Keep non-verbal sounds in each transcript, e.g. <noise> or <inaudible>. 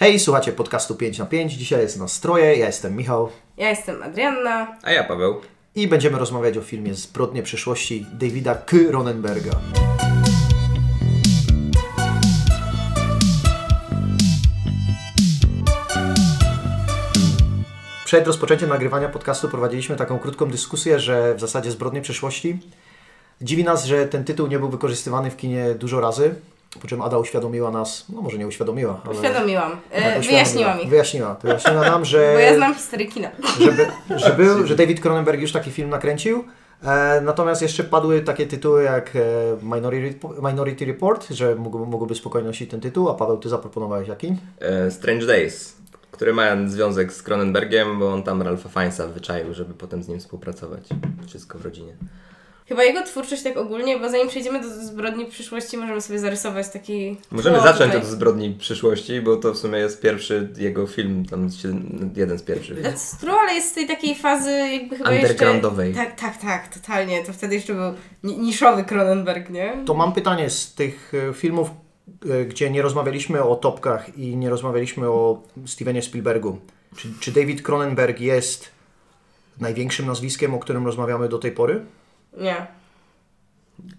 Hej, słuchacie podcastu 5 na 5. Dzisiaj jest nas troje. Ja jestem Michał Ja jestem Adrianna. A ja Paweł. i będziemy rozmawiać o filmie Zbrodnie przyszłości Davida K. Ronenberga. Przed rozpoczęciem nagrywania podcastu prowadziliśmy taką krótką dyskusję, że w zasadzie Zbrodnie przyszłości dziwi nas, że ten tytuł nie był wykorzystywany w kinie dużo razy. Po czym Ada uświadomiła nas, no może nie uświadomiła, ale Uświadomiłam. E, tak, wyjaśniła mi. Wyjaśniła. Wyjaśniła nam, że <laughs> Bo ja znam historię kina. żeby, <laughs> że, był, że David Cronenberg już taki film nakręcił. E, natomiast jeszcze padły takie tytuły jak e, Minority, Minority Report, że mógł, mógłby spokojnie nosić ten tytuł, a Paweł, ty zaproponowałeś jaki? E, Strange Days, który ma związek z Cronenbergiem, bo on tam Ralpha Fiennesa wyczaił, żeby potem z nim współpracować. Wszystko w rodzinie. Chyba jego twórczość tak ogólnie, bo zanim przejdziemy do zbrodni przyszłości, możemy sobie zarysować taki... Możemy tło zacząć tutaj. od Zbrodni Przyszłości, bo to w sumie jest pierwszy jego film, tam jeden z pierwszych. That's true, ale jest z tej takiej fazy jakby chyba Undergroundowej. jeszcze... Tak, tak, tak, totalnie. To wtedy jeszcze był ni- niszowy Cronenberg, nie? To mam pytanie z tych e, filmów, e, gdzie nie rozmawialiśmy o topkach i nie rozmawialiśmy o Stevenie Spielbergu. Czy, czy David Cronenberg jest największym nazwiskiem, o którym rozmawiamy do tej pory? Nie.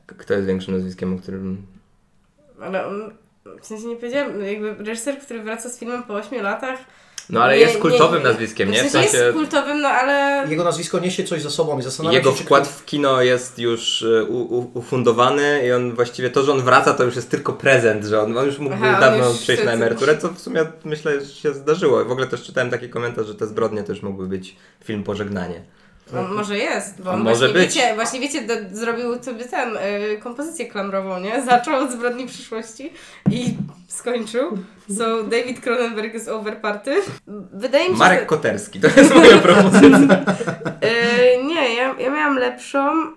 Kto jest większym nazwiskiem, o którym... Ale on... W sensie nie powiedziałem, jakby reżyser, który wraca z filmem po 8 latach... No ale nie- jest kultowym nie- nazwiskiem, nie? W sensie jest kultowym, no ale... Jego nazwisko niesie coś za sobą i zastanawiam Jego się, wkład w kino jest już e, u, u, ufundowany i on właściwie to, że on wraca, to już jest tylko prezent, że on, on już mógłby Aha, dawno już przejść na emeryturę, co w sumie myślę, że się zdarzyło. W ogóle też czytałem taki komentarz, że te zbrodnie też mógłby być film Pożegnanie. No, może jest, bo A on może właśnie, być. Wiecie, właśnie wiecie, do, zrobił sobie ten, y, kompozycję klamrową, nie? Zaczął od zbrodni przyszłości i skończył. So David Cronenberg is over party. Wydaje mi się, Marek że... Koterski, to jest moja <laughs> propozycja. Y, nie, ja, ja miałam lepszą y,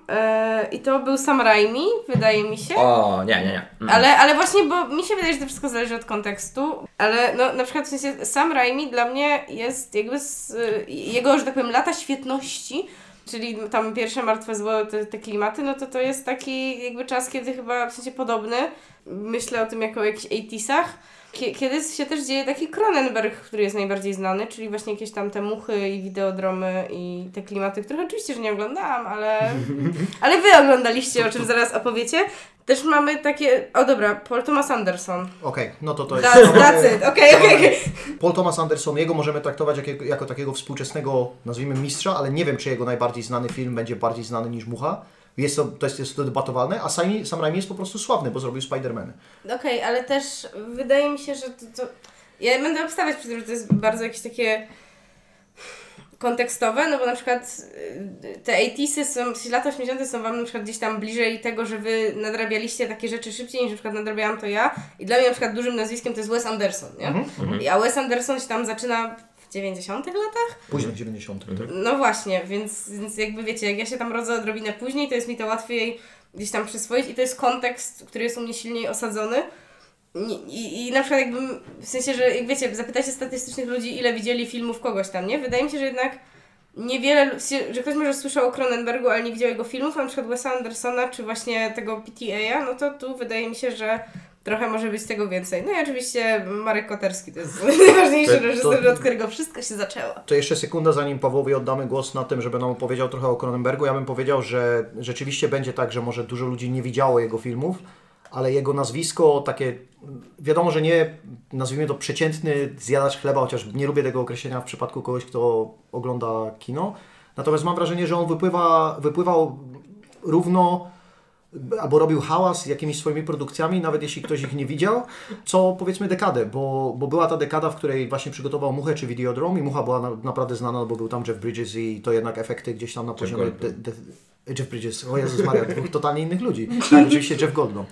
i to był Sam Raimi, wydaje mi się. O, nie, nie, nie. Mm. Ale, ale właśnie, bo mi się wydaje, że to wszystko zależy od kontekstu, ale no na przykład w sensie Sam Raimi dla mnie jest jakby z, jego, że tak powiem, lata świetności, czyli tam pierwsze Martwe Zło, te, te klimaty, no to to jest taki jakby czas, kiedy chyba w sensie podobny, myślę o tym jako o jakichś 80sach, Kie- kiedy się też dzieje taki Cronenberg, który jest najbardziej znany, czyli właśnie jakieś tam te muchy i wideodromy i te klimaty, których oczywiście, że nie oglądałam, ale, <laughs> ale wy oglądaliście, o czym zaraz opowiecie. Też mamy takie, o dobra, Paul Thomas Anderson. Okej, no to to jest... That's, that's it, okej, okej, okej. Paul Thomas Anderson, jego możemy traktować jako, jako takiego współczesnego, nazwijmy mistrza, ale nie wiem, czy jego najbardziej znany film będzie bardziej znany niż Mucha. Jest to, to jest, jest to debatowalne, a Sam, Sam Raimi jest po prostu sławny, bo zrobił Spider-Man. Okej, ale też wydaje mi się, że to, to... Ja będę obstawiać przy tym, że to jest bardzo jakieś takie kontekstowe, no bo na przykład y, te 80sy są, lata 80 są wam na przykład gdzieś tam bliżej tego, że wy nadrabialiście takie rzeczy szybciej niż na przykład nadrabiałam to ja i dla mnie na przykład dużym nazwiskiem to jest Wes Anderson, nie? Mhm, I, a Wes Anderson się tam zaczyna 90 latach? Później 90. tak? No właśnie, więc, więc jakby wiecie, jak ja się tam rodzę odrobinę później, to jest mi to łatwiej gdzieś tam przyswoić i to jest kontekst, który jest u mnie silniej osadzony. I, i, na przykład jakbym, w sensie, że jak wiecie, zapytacie statystycznych ludzi, ile widzieli filmów kogoś tam, nie? Wydaje mi się, że jednak niewiele, że ktoś może słyszał o Cronenbergu, ale nie widział jego filmów, na przykład Wesa Andersona, czy właśnie tego PTA, no to tu wydaje mi się, że trochę może być tego więcej. No i oczywiście Marek Koterski, to jest <laughs> najważniejszy To- to- reżyser, od którego wszystko się zaczęło. To jeszcze sekunda, zanim Pawłowi oddamy głos na tym, żeby nam opowiedział trochę o Cronenbergu. Ja bym powiedział, że rzeczywiście będzie tak, że może dużo ludzi nie widziało jego filmów, ale jego nazwisko takie, wiadomo, że nie, nazwijmy to przeciętny zjadacz chleba, chociaż nie lubię tego określenia w przypadku kogoś, kto ogląda kino. Natomiast mam wrażenie, że on wypływa, wypływał równo albo robił hałas jakimiś swoimi produkcjami, nawet jeśli ktoś ich nie widział, co powiedzmy dekadę, bo, bo była ta dekada, w której właśnie przygotował Muchę czy Videodrome i Mucha była na, naprawdę znana, bo był tam Jeff Bridges i to jednak efekty gdzieś tam na poziomie... Goldblum. De, de, Jeff Bridges, o Jezus Maria, dwóch totalnie innych ludzi. Tak, oczywiście Jeff Goldblum.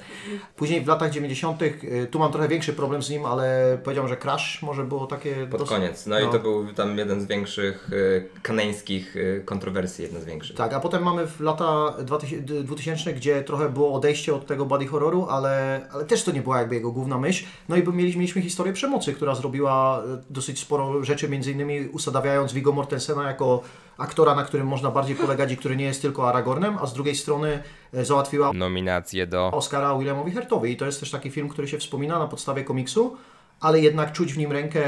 Później w latach 90., y, tu mam trochę większy problem z nim, ale powiedziałem, że Crash może było takie... Pod dosyć- koniec. No, no. i to był tam jeden z większych e, kaneńskich e, kontrowersji, jedna z większych. Tak, a potem mamy w lata 2000, 2000, gdzie trochę było odejście od tego body horroru, ale, ale też to nie była jakby jego główna myśl. No i mieliśmy, mieliśmy historię przemocy, która zrobiła dosyć sporo rzeczy, między innymi usadawiając Viggo Mortensena jako aktora, na którym można bardziej polegać i który nie jest tylko Aragornem, a z drugiej strony e, załatwiła Nominacje do... Oscara Williamowi Hertowi i to jest też taki film, który się wspomina na podstawie komiksu. ale jednak czuć w nim rękę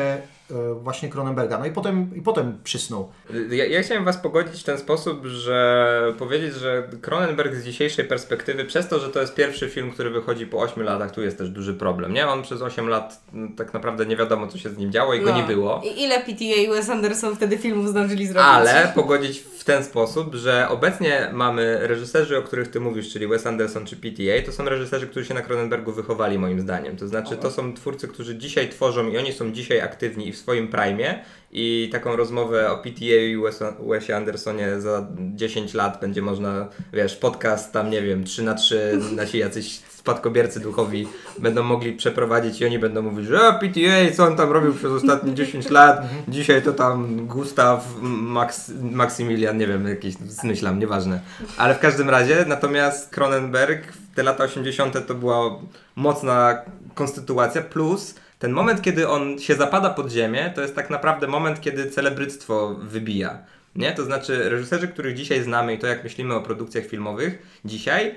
właśnie Cronenberga. No i potem, i potem przysnął. Ja, ja chciałem Was pogodzić w ten sposób, że powiedzieć, że Cronenberg z dzisiejszej perspektywy, przez to, że to jest pierwszy film, który wychodzi po 8 latach, tu jest też duży problem, nie? On przez 8 lat no, tak naprawdę nie wiadomo, co się z nim działo i go No. nie było. I ile PTA i Wes Anderson wtedy filmów zdążyli zrobić? Ale <laughs> pogodzić w ten sposób, że obecnie mamy reżyserzy, o których ty mówisz, czyli Wes Anderson czy PTA, to są reżyserzy, którzy się na Cronenbergu wychowali moim zdaniem. To znaczy, to są twórcy, którzy dzisiaj tworzą i oni są dzisiaj aktywni i w swoim prime i taką rozmowę o PTA i Wes- Wesie Andersonie za 10 lat będzie można, wiesz, podcast tam, nie wiem, 3 na 3 <laughs> nasi jacyś spadkobiercy duchowi będą mogli przeprowadzić i oni będą mówić, że "A, PTA, co on tam robił przez ostatnie <laughs> 10 lat, dzisiaj to tam Gustaw, Max, Maksymilian, nie wiem, jakiś zmyślam, nieważne. Ale w każdym razie, natomiast Cronenberg w te lata 80. to była mocna konstytuacja, plus ten moment, kiedy on się zapada pod ziemię, to jest tak naprawdę moment, kiedy celebryctwo wybija. Nie? To znaczy reżyserzy, których dzisiaj znamy i to jak myślimy o produkcjach filmowych dzisiaj,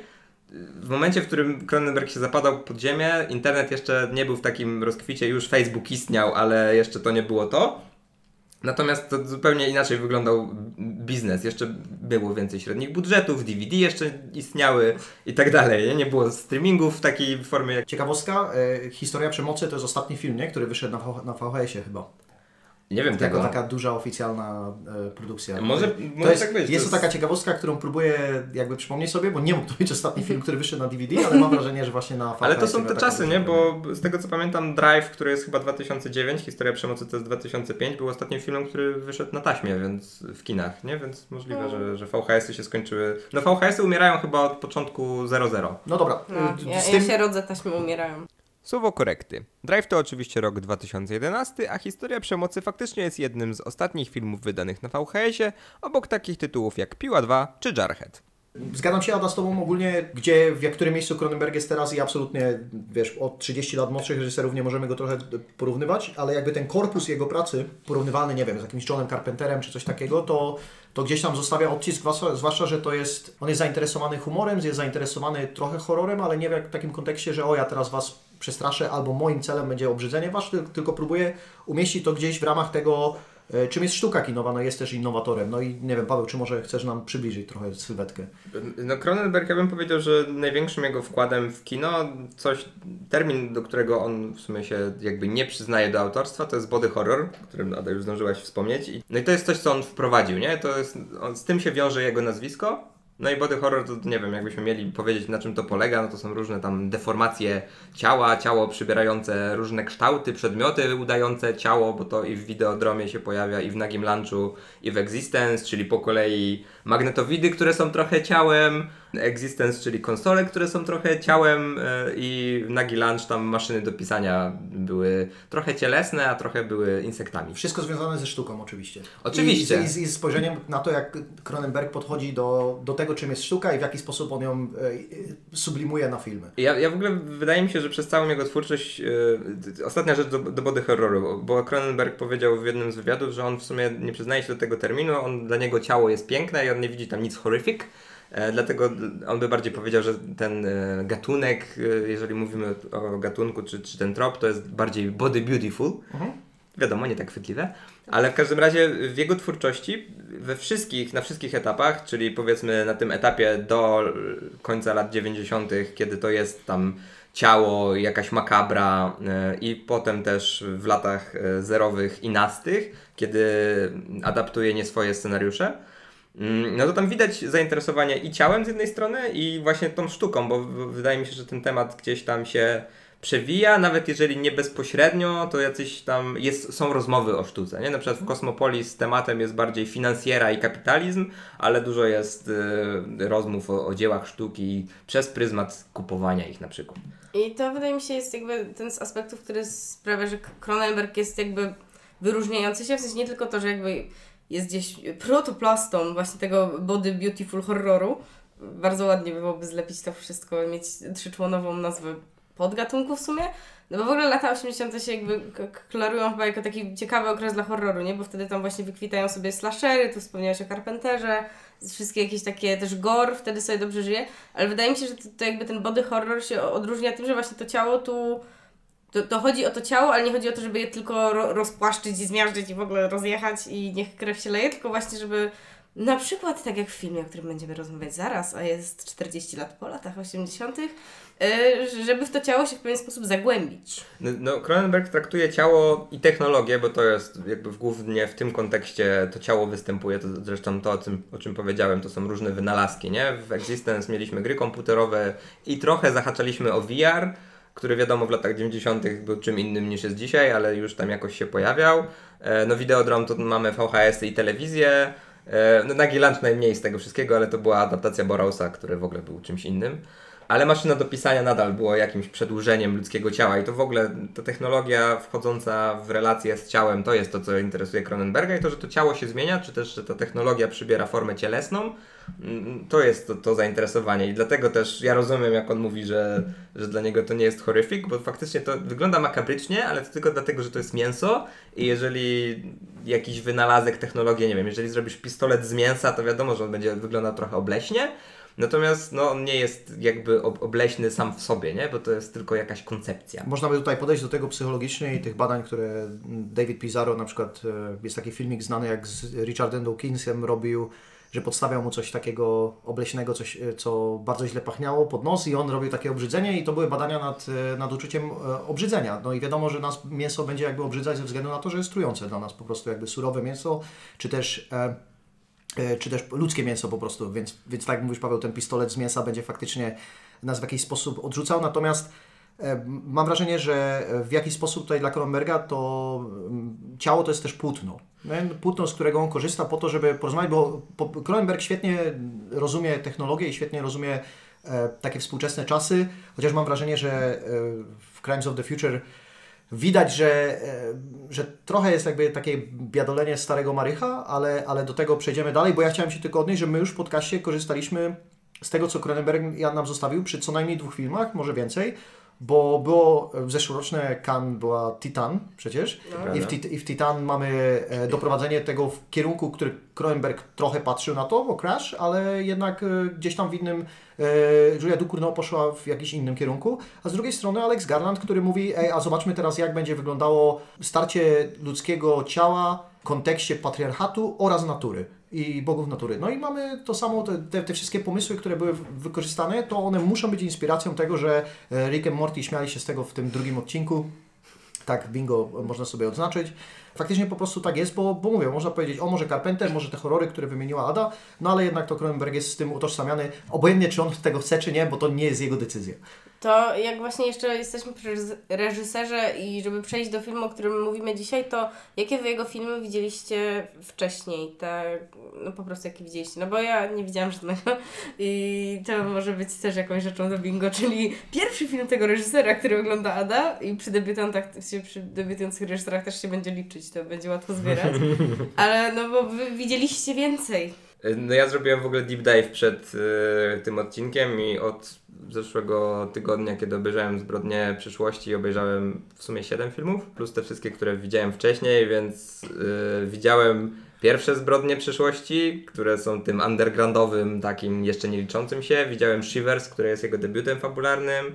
w momencie, w którym Cronenberg się zapadał pod ziemię, internet jeszcze nie był w takim rozkwicie, już Facebook istniał, ale jeszcze to nie było to. Natomiast to zupełnie inaczej wyglądał biznes. Jeszcze było więcej średnich budżetów, DVD jeszcze istniały i tak dalej. nie? Było streamingów w takiej formie jak... Ciekawostka, e, Historia Przemocy to jest ostatni film, nie? który wyszedł na, na VHS-ie chyba. Nie wiem Jako tego. taka duża oficjalna e, produkcja. Może- to może jest, tak być, to Jest to jest- taka ciekawostka, którą próbuję jakby przypomnieć sobie, bo nie mógł to być ostatni film, który wyszedł na DVD, ale mam wrażenie, że właśnie na VHS. Ale to są te taką czasy, nie? Bo z tego co pamiętam, Drive, który jest chyba 2009, Historia Przemocy to jest 2005, był ostatnim filmem, który wyszedł na taśmie, więc w kinach, nie? Więc możliwe, że, że VHS-y się skończyły. No VHS-y umierają chyba od początku 00. No dobra, No, ja, z ja tym... się rodzę, taśmy umierają. Słowo korekty. Drive to oczywiście rok 2011, a Historia Przemocy faktycznie jest jednym z ostatnich filmów wydanych na VHS-ie, obok takich tytułów jak Piła 2 czy Jarhead. Zgadzam się, Ada, z Tobą ogólnie, gdzie, w którym miejscu Cronenberg jest teraz i absolutnie, wiesz, od 30 lat młodszych reżyserów nie możemy go trochę porównywać, ale jakby ten korpus jego pracy, porównywalny, nie wiem, z jakimś Johnem Carpenterem czy coś takiego, to, to gdzieś tam zostawia odcisk, zwłaszcza, że to jest, on jest zainteresowany humorem, jest zainteresowany trochę horrorem, ale nie w takim kontekście, że o, ja teraz Was przestraszę, albo moim celem będzie obrzydzenie Was, tyl- tylko próbuję umieścić to gdzieś w ramach tego, e, czym jest sztuka kinowa, no jest też innowatorem. No i nie wiem, Paweł, czy może chcesz nam przybliżyć trochę sylwetkę? No Cronenberg, ja bym powiedział, że największym jego wkładem w kino, coś, termin, do którego on w sumie się jakby nie przyznaje do autorstwa, to jest body horror, o którym Ada już zdążyłaś wspomnieć. No i to jest coś, co on wprowadził, nie? To jest, on, z tym się wiąże jego nazwisko. No i body horror to nie wiem, jakbyśmy mieli powiedzieć na czym to polega, no to są różne tam deformacje ciała, ciało przybierające różne kształty, przedmioty udające ciało, bo to i w Videodromie się pojawia, i w Nagim Lunchu, i w Existence, czyli po kolei magnetowidy, które są trochę ciałem, Existence, czyli konsole, które są trochę ciałem e, i Nagi Lunch tam maszyny do pisania były trochę cielesne, a trochę były insektami. Wszystko związane ze sztuką oczywiście. Oczywiście. I, i, z- I z spojrzeniem na to, jak Cronenberg podchodzi do, do tego, czym jest sztuka i w jaki sposób on ją e, e, sublimuje na filmy. Ja, ja w ogóle wydaje mi się, że przez całą jego twórczość, e, ostatnia rzecz do, do body horroru, bo Cronenberg powiedział w jednym z wywiadów, że on w sumie nie przyznaje się do tego terminu, on, dla niego ciało jest piękne i on nie widzi tam nic horrific, dlatego on by bardziej powiedział, że ten e, gatunek, e, jeżeli mówimy o gatunku, czy, czy ten trop, to jest bardziej body beautiful. Wiadomo, nie tak chwytliwe, ale w każdym razie w jego twórczości we wszystkich, na wszystkich etapach, czyli powiedzmy na tym etapie do końca lat 90., kiedy to jest tam ciało, jakaś makabra e, i potem też w latach e, zerowych i nastych, kiedy adaptuje nie swoje scenariusze. Mm, No to tam widać zainteresowanie i ciałem z jednej strony i właśnie tą sztuką, bo wydaje mi się, że ten temat gdzieś tam się przewija, nawet jeżeli nie bezpośrednio, to jacyś tam jest, są rozmowy o sztuce, nie? Na przykład w Kosmopolis tematem jest bardziej finansjera i kapitalizm, ale dużo jest y, rozmów o, o dziełach sztuki przez pryzmat kupowania ich na przykład. I to wydaje mi się jest jakby ten z aspektów, który sprawia, że Cronenberg jest jakby wyróżniający się, w sensie nie tylko to, że jakby jest gdzieś protoplastą właśnie tego body beautiful horroru. Bardzo ładnie by byłoby zlepić to wszystko mieć trzyczłonową nazwę podgatunku w sumie. No bo w ogóle lata 80. się jakby klarują chyba jako taki ciekawy okres dla horroru, nie? Bo wtedy tam właśnie wykwitają sobie slashery, tu wspomniałeś o Carpenterze, wszystkie jakieś takie też gore, wtedy sobie dobrze żyje, ale wydaje mi się, że to, to jakby ten body horror się odróżnia tym, że właśnie to ciało tu To, to chodzi o to ciało, ale nie chodzi o to, żeby je tylko ro, rozpłaszczyć i zmiażdżyć i w ogóle rozjechać i niech krew się leje, tylko właśnie, żeby na przykład tak jak w filmie, o którym będziemy rozmawiać zaraz, a jest 40 lat po latach 80., yy, żeby w to ciało się w pewien sposób zagłębić. No, no, Cronenberg traktuje ciało i technologię, bo to jest jakby w, głównie w tym kontekście to ciało występuje, to zresztą to o czym, o czym powiedziałem, to są różne wynalazki, nie? W Existence mieliśmy gry komputerowe i trochę zahaczaliśmy o VR, który wiadomo w latach 90. był czym innym niż jest dzisiaj, ale już tam jakoś się pojawiał. E, no Videodrom to mamy VHS i telewizję, E, no, Nagi Lunch najmniej z tego wszystkiego, ale to była adaptacja Borausa, który w ogóle był czymś innym. Ale maszyna do pisania nadal była jakimś przedłużeniem ludzkiego ciała i to w ogóle ta technologia wchodząca w relacje z ciałem to jest to, co interesuje Cronenberga i to, że to ciało się zmienia, czy też, że ta technologia przybiera formę cielesną, to jest to, to zainteresowanie i dlatego też ja rozumiem, jak on mówi, że, że dla niego to nie jest horrific, bo faktycznie to wygląda makabrycznie, ale to tylko dlatego, że to jest mięso i jeżeli jakiś wynalazek, technologię, nie wiem, jeżeli zrobisz pistolet z mięsa, to wiadomo, że on będzie wyglądał trochę obleśnie, Natomiast no, on nie jest jakby obleśny sam w sobie, nie? bo to jest tylko jakaś koncepcja. Można by tutaj podejść do tego psychologicznie i tych badań, które David Pizarro, na przykład e, jest taki filmik znany, jak z Richardem Dawkinsem robił, że podstawiał mu coś takiego obleśnego, coś, e, co bardzo źle pachniało pod nos i on robił takie obrzydzenie i to były badania nad, e, nad uczuciem obrzydzenia. No i wiadomo, że nas mięso będzie jakby obrzydzać ze względu na to, że jest trujące dla nas po prostu jakby surowe mięso, czy też E, czy też ludzkie mięso po prostu, więc, więc tak jak mówisz Paweł, ten pistolet z mięsa będzie faktycznie nas w jakiś sposób odrzucał, natomiast e, mam wrażenie, że w jakiś sposób tutaj dla Kronenberga to mm, ciało to jest też płótno. Płótno, z którego on korzysta po to, żeby porozmawiać, bo Kronenberg świetnie rozumie technologię i świetnie rozumie e, takie współczesne czasy, chociaż mam wrażenie, że w Crimes of the Future widać, że, e, że trochę jest jakby takie biadolenie starego Marycha, ale, ale do tego przejdziemy dalej, bo ja chciałem się tylko odnieść, że my już w podcaście korzystaliśmy z tego, co Cronenberg nam zostawił przy co najmniej dwóch filmach, może więcej, bo było w zeszłoroczne Cannes była Titan przecież. No. I, w, i w Titan mamy e, doprowadzenie tego w kierunku, który Cronenberg trochę patrzył na to, bo Crash, ale jednak e, gdzieś tam w innym e, Julia Ducournau poszła w jakimś innym kierunku, a z drugiej strony Alex Garland, który mówi, ej, a zobaczmy teraz jak będzie wyglądało starcie ludzkiego ciała w kontekście patriarchatu oraz natury i bogów natury. No i mamy to samo, te, te, wszystkie pomysły, które były wykorzystane, to one muszą być inspiracją tego, że e, Rick and Morty śmiali się z tego w tym drugim odcinku. Tak, bingo można sobie odznaczyć. Faktycznie po prostu tak jest, bo, bo mówię, można powiedzieć, o może Carpenter, może te horrory, które wymieniła Ada, no ale jednak to Cronenberg jest z tym utożsamiany, obojętnie czy on tego chce, czy nie, bo to nie jest jego decyzja. To jak właśnie jeszcze jesteśmy przy reżyserze i żeby przejść do filmu, o którym mówimy dzisiaj, to jakie wy jego filmy widzieliście wcześniej? Te, no po prostu jakie widzieliście? No bo ja nie widziałam żadnego <laughs> i to może być też jakąś rzeczą do bingo, czyli pierwszy film tego reżysera, który ogląda Ada i przy debiutantach, przy debiutujących reżyserach też się będzie liczyć, to będzie łatwo zbierać. <laughs> Ale no bo wy widzieliście więcej. No ja zrobiłem w ogóle deep dive przed y, tym odcinkiem i od zeszłego tygodnia, kiedy obejrzałem Zbrodnie przyszłości, obejrzałem w sumie 7 filmów, plus te wszystkie, które widziałem wcześniej, więc y, widziałem pierwsze Zbrodnie przyszłości, które są tym undergroundowym, takim jeszcze nie liczącym się. Widziałem Shivers, które jest jego debiutem fabularnym.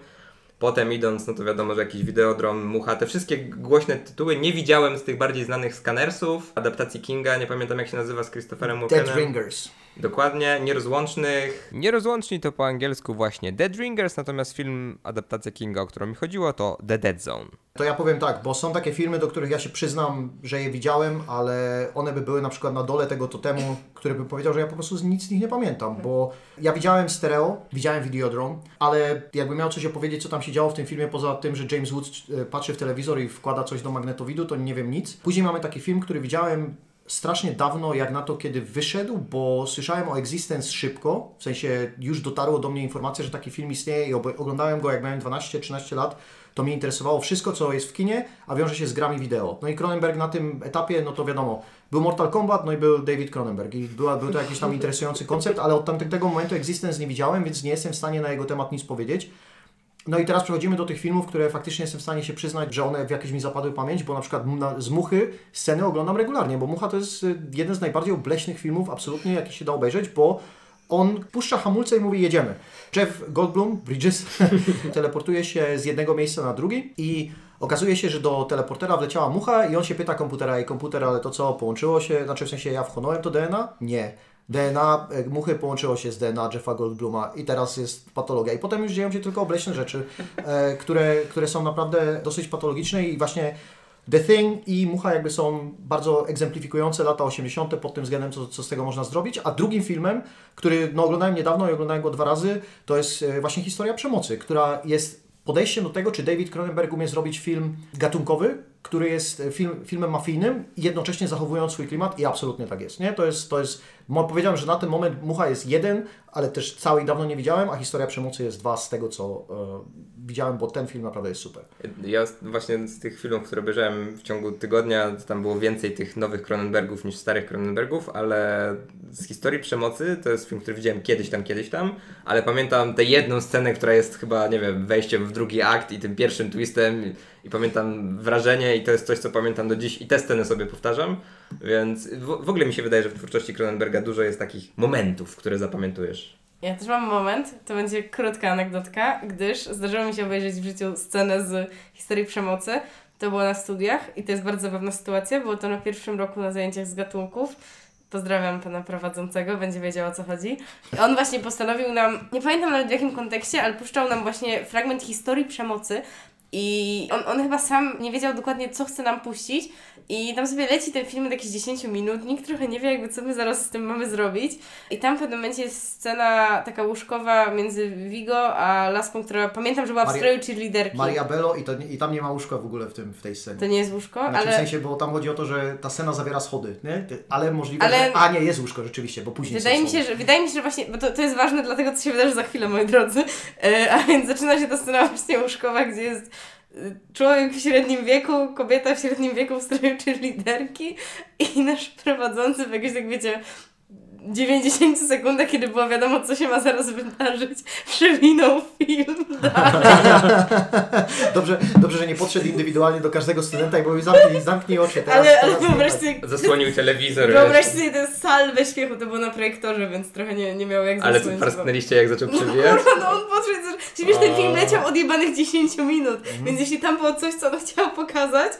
Potem idąc, no to wiadomo, że jakiś Videodrom, Mucha, te wszystkie głośne tytuły nie widziałem z tych bardziej znanych skanersów, adaptacji Kinga, nie pamiętam jak się nazywa z Christopherem Walkenem. Dead Ringers. Dokładnie, Nierozłącznych. Nierozłączni to po angielsku właśnie Dead Ringers, natomiast film, adaptacja Kinga, o którą mi chodziło, to The Dead Zone. To ja powiem tak, bo są takie filmy, do których ja się przyznam, że je widziałem, ale one by były na przykład na dole tego totemu, który by powiedział, że ja po prostu nic z nich nie pamiętam, bo ja widziałem stereo, widziałem Videodrome, ale jakby miał coś opowiedzieć, co tam się działo w tym filmie, poza tym, że James Woods e, patrzy w telewizor i wkłada coś do magnetowidu, to nie wiem nic. Później mamy taki film, który widziałem strasznie dawno jak na to, kiedy wyszedł, bo słyszałem o Existence szybko, w sensie już dotarło do mnie informacja, że taki film istnieje i oglądałem go jak miałem 12-13 lat, to mnie interesowało wszystko, co jest w kinie, a wiąże się z grami wideo. No i Cronenberg na tym etapie, no to wiadomo, był Mortal Kombat, no i był David Cronenberg i była, był to jakiś tam interesujący koncept, ale od tamtego momentu Existence nie widziałem, więc nie jestem w stanie na jego temat nic powiedzieć. No i teraz przechodzimy do tych filmów, które faktycznie jestem w stanie się przyznać, że one w jakieś mi zapadły pamięć, bo na przykład z Muchy sceny oglądam regularnie, bo Mucha to jest y, jeden z najbardziej obleśnych filmów absolutnie, jaki się da obejrzeć, bo on puszcza hamulce i mówi jedziemy. Jeff Goldblum, Bridges, <laughs> teleportuje się z jednego miejsca na drugi i Okazuje się, że do teleportera wleciała mucha i on się pyta komputera i komputer, ale to co, połączyło się, znaczy w sensie ja wchłonąłem to DNA? Nie. DNA e, muchy połączyło się z DNA Jeffa Goldbluma i teraz jest patologia. I potem już dzieją się tylko obleśne rzeczy, e, które, które są naprawdę dosyć patologiczne i właśnie The Thing i Mucha jakby są bardzo egzemplifikujące lata 80. pod tym względem, co, co z tego można zrobić. A drugim filmem, który no, oglądałem niedawno i oglądałem go dwa razy, to jest e, właśnie historia przemocy, która jest podejściem do tego, czy David Cronenberg umie zrobić film gatunkowy, który jest e, film, filmem mafijnym, jednocześnie zachowując swój klimat i absolutnie tak jest. Nie? To jest, to jest powiedziałem, że na ten moment Mucha jest jeden, ale też całej dawno nie widziałem, a historia przemocy jest dwa z tego, co e, widziałem, bo ten film naprawdę jest super. Ja właśnie z tych filmów, które obejrzałem w ciągu tygodnia, tam było więcej tych nowych Cronenbergów niż starych Cronenbergów, ale z historii przemocy to jest film, który widziałem kiedyś tam, kiedyś tam, ale pamiętam tę jedną scenę, która jest chyba, nie wiem, wejściem w drugi akt i tym pierwszym twistem i, i pamiętam wrażenie i to jest coś, co pamiętam do dziś i te sceny sobie powtarzam, więc w, w ogóle mi się wydaje, że w twórczości Cronenberga dużo jest takich momentów, które zapamiętujesz. Ja też mam moment, to będzie krótka anegdotka, gdyż zdarzyło mi się obejrzeć w życiu scenę z historii przemocy. To było na studiach i to jest bardzo zabawna sytuacja. Było to na pierwszym roku na zajęciach z gatunków. Pozdrawiam pana prowadzącego, będzie wiedział o co chodzi. I on właśnie postanowił nam, nie pamiętam nawet w jakim kontekście, ale puszczał nam właśnie fragment historii przemocy. I on, on chyba sam nie wiedział dokładnie, co chce nam puścić. I tam sobie leci ten film od jakichś 10 minut. Nikt trochę nie wie, jakby co my zaraz z tym mamy zrobić. I tam w pewnym momencie jest scena taka łóżkowa między Vigo a laską, która pamiętam, że była w Maria- stroju cheerleaderki. Maria Bello i, to, i tam nie ma łóżka w ogóle w, tym, w tej scenie. To nie jest łóżko, Znaczy, ale W sensie, bo tam chodzi o to, że ta scena zawiera schody, nie? Ale możliwe, Ale- że... A nie, jest łóżko rzeczywiście, bo później wydaje mi, się, że, wydaje mi się, że właśnie, bo to, to jest ważne dla tego, co się wydarzy za chwilę, moi drodzy. E, a więc zaczyna się ta scena właśnie łóżkowa, gdzie jest człowiek w średnim wieku, kobieta w średnim wieku w stroju cheerleaderki i nasz prowadzący w jakiejś, tak wiecie, 90 sekundach, kiedy było wiadomo, co się ma zaraz wydarzyć, przewinął film. <laughs> Dobrze, dobrze, że nie podszedł indywidualnie do każdego studenta i mówi zamknij, zamknij oczy. Teraz, Ale, ale teraz wyobraź tak. sobie, Zasłonił telewizor. wyobraź sobie ten salwę śmiechu, to było na projektorze, więc trochę nie, nie miał jak Ale co, zasłonić. parsknęliście jak zaczął przebijać? No on podszedł, że wiesz, ten film leciał od jebanych 10 minut, Mhm. więc jeśli tam było coś, co on chciał pokazać,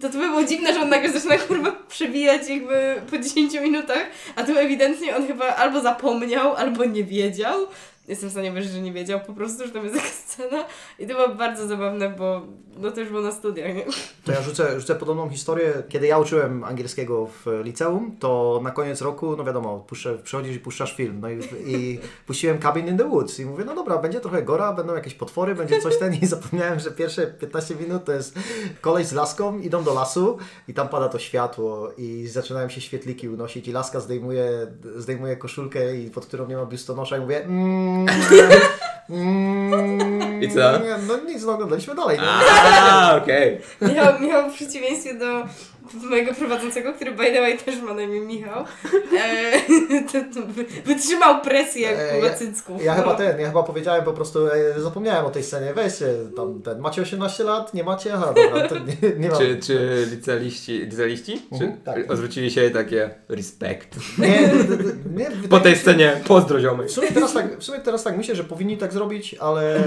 to to by było dziwne, że on nagle zaczyna kurwa przebijać jakby po 10 minutach, a tu ewidentnie on chyba albo zapomniał, albo nie wiedział. Jestem w stanie wierzyć, że nie wiedział po prostu, że tam jest taka scena i to było bardzo zabawne, bo no to już było na studiach, nie? To ja rzucę, rzucę podobną historię. Kiedy ja uczyłem angielskiego w liceum, to na koniec roku, no wiadomo, puszczę, przychodzisz i puszczasz film. No i, i puściłem Cabin in the Woods i mówię, no dobra, będzie trochę gora, będą jakieś potwory, będzie coś ten i zapomniałem, że pierwsze 15 minut to jest koleś z laską, idą do lasu i tam pada to światło i zaczynają się świetliki unosić i laska zdejmuje, zdejmuje koszulkę i pod którą nie ma biustonosza i mówię mm, mm, I co? Nie, no nic, no oglądaliśmy dalej. No. A, okej. Michał, Michał w przeciwieństwie do mojego prowadzącego, który by the way też ma na imię Michał, e, <laughs> to, to wy- wytrzymał presję E, kurwa ja-. Ja no. chyba ten, ja chyba powiedziałem po prostu, e, zapomniałem o tej scenie, weźcie tam ten, macie 18 lat, nie macie? Aha, dobra, to nie, nie mam. Czy, czy licealiści, licealiści? Czy Mhm, tak. odwrócili się i takie respekt? Nie, nie, <laughs> wydaje Po tej się- scenie pozdro ziomy. W sumie, teraz tak, w sumie teraz tak myślę, że powinni tak zrobić, ale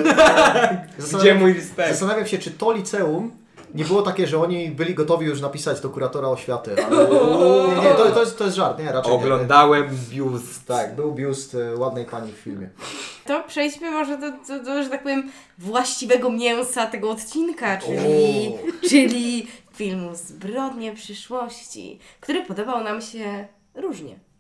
<laughs> Gdzie mój respekt? zastanawiam się, czy to liceum nie było takie, że oni byli gotowi już napisać do kuratora oświaty. Ale, <laughs> nie, nie, to, to, jest, to jest żart, nie, raczej nie. Oglądałem biust. Tak, był biust e, ładnej pani w filmie. To przejdźmy może do, do, do, że tak powiem, właściwego mięsa tego odcinka, czyli, czyli filmu Zbrodnie przyszłości, który podobał nam się różnie.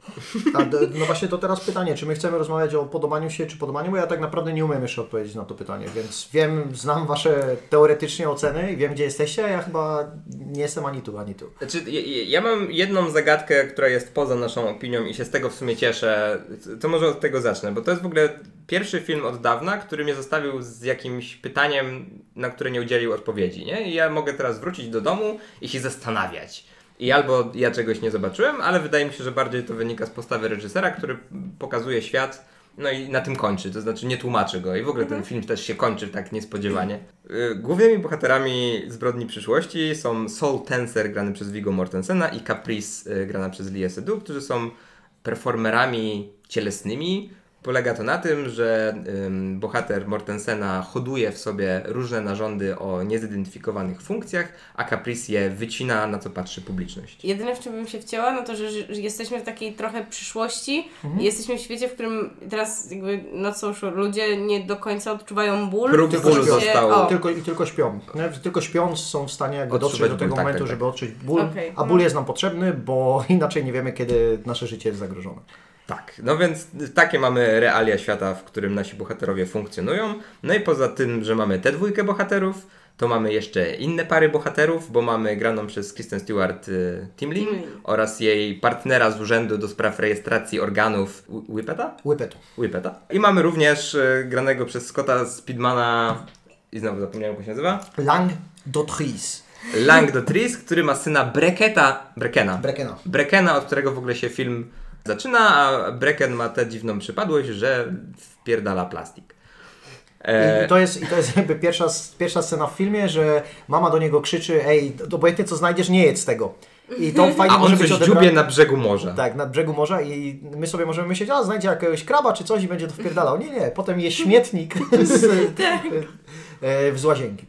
A, no właśnie to teraz pytanie, czy my chcemy rozmawiać o podobaniu się, czy podobaniu, bo ja tak naprawdę nie umiem jeszcze odpowiedzieć na to pytanie, więc wiem, znam Wasze teoretycznie oceny i wiem, gdzie jesteście, a ja chyba nie jestem ani tu, ani tu. Znaczy, ja mam jedną zagadkę, która jest poza naszą opinią i się z tego w sumie cieszę. To może od tego zacznę, bo to jest w ogóle pierwszy film od dawna, który mnie zostawił z jakimś pytaniem, na które nie udzielił odpowiedzi, nie? I ja mogę teraz wrócić do domu i się zastanawiać. I albo ja czegoś nie zobaczyłem, ale wydaje mi się, że bardziej to wynika z postawy reżysera, który pokazuje świat, no i na tym kończy, to znaczy nie tłumaczy go. I w ogóle ten film też się kończy tak niespodziewanie. Y, Głównymi bohaterami Zbrodni Przyszłości są Soul Tenser grany przez Viggo Mortensena i Caprice y, grana przez Lia Seydoux, którzy są performerami cielesnymi, Polega to na tym, że ym, bohater Mortensena hoduje w sobie różne narządy o niezidentyfikowanych funkcjach, a Caprice je wycina, na co patrzy publiczność. Jedyne, w czym bym się wcięła, no to, że, że jesteśmy w takiej trochę przyszłości i jesteśmy w świecie, w którym teraz jakby not social ludzie nie do końca odczuwają ból. Próg tylko o, I tylko, I tylko śpią. Nie? Tylko śpiąc są w stanie jakby dotrzeć do tego ból, tak, momentu, tak, tak. żeby odczuć ból, Okej, a no. ból jest nam potrzebny, bo <laughs> inaczej nie wiemy, kiedy nasze życie jest zagrożone. Tak, no więc takie mamy realia świata, w którym nasi bohaterowie funkcjonują. No i poza tym, że mamy tę dwójkę bohaterów, to mamy jeszcze inne pary bohaterów, bo mamy graną przez Kristen Stewart y, Tim Lee Tim Lee. oraz jej partnera z Urzędu do Spraw Rejestracji Organów Whippeta? Whippet. Whippeta. I mamy również y, granego przez Scotta Speedmana i znowu zapomniałem, jak się nazywa. Lang d'Autrice. Lang Dotris, który ma syna Breketa, Brekena. Brekena. Brekena, od którego w ogóle się film zaczyna, a Breken ma tę dziwną przypadłość, że wpierdala plastik. E, I to jest, I to jest jakby pierwsza, pierwsza scena w filmie, że mama do niego krzyczy, ej, to obojętnie co znajdziesz, nie jedz tego. I to <laughs> fajnie a może on być coś odebrane. dziubie na brzegu morza. Tak, nad brzegu morza i my sobie możemy myśleć, a znajdzie jakiegoś kraba czy coś i będzie to wpierdalał. Nie, nie, potem jest śmietnik <laughs> z, e, z łazienki.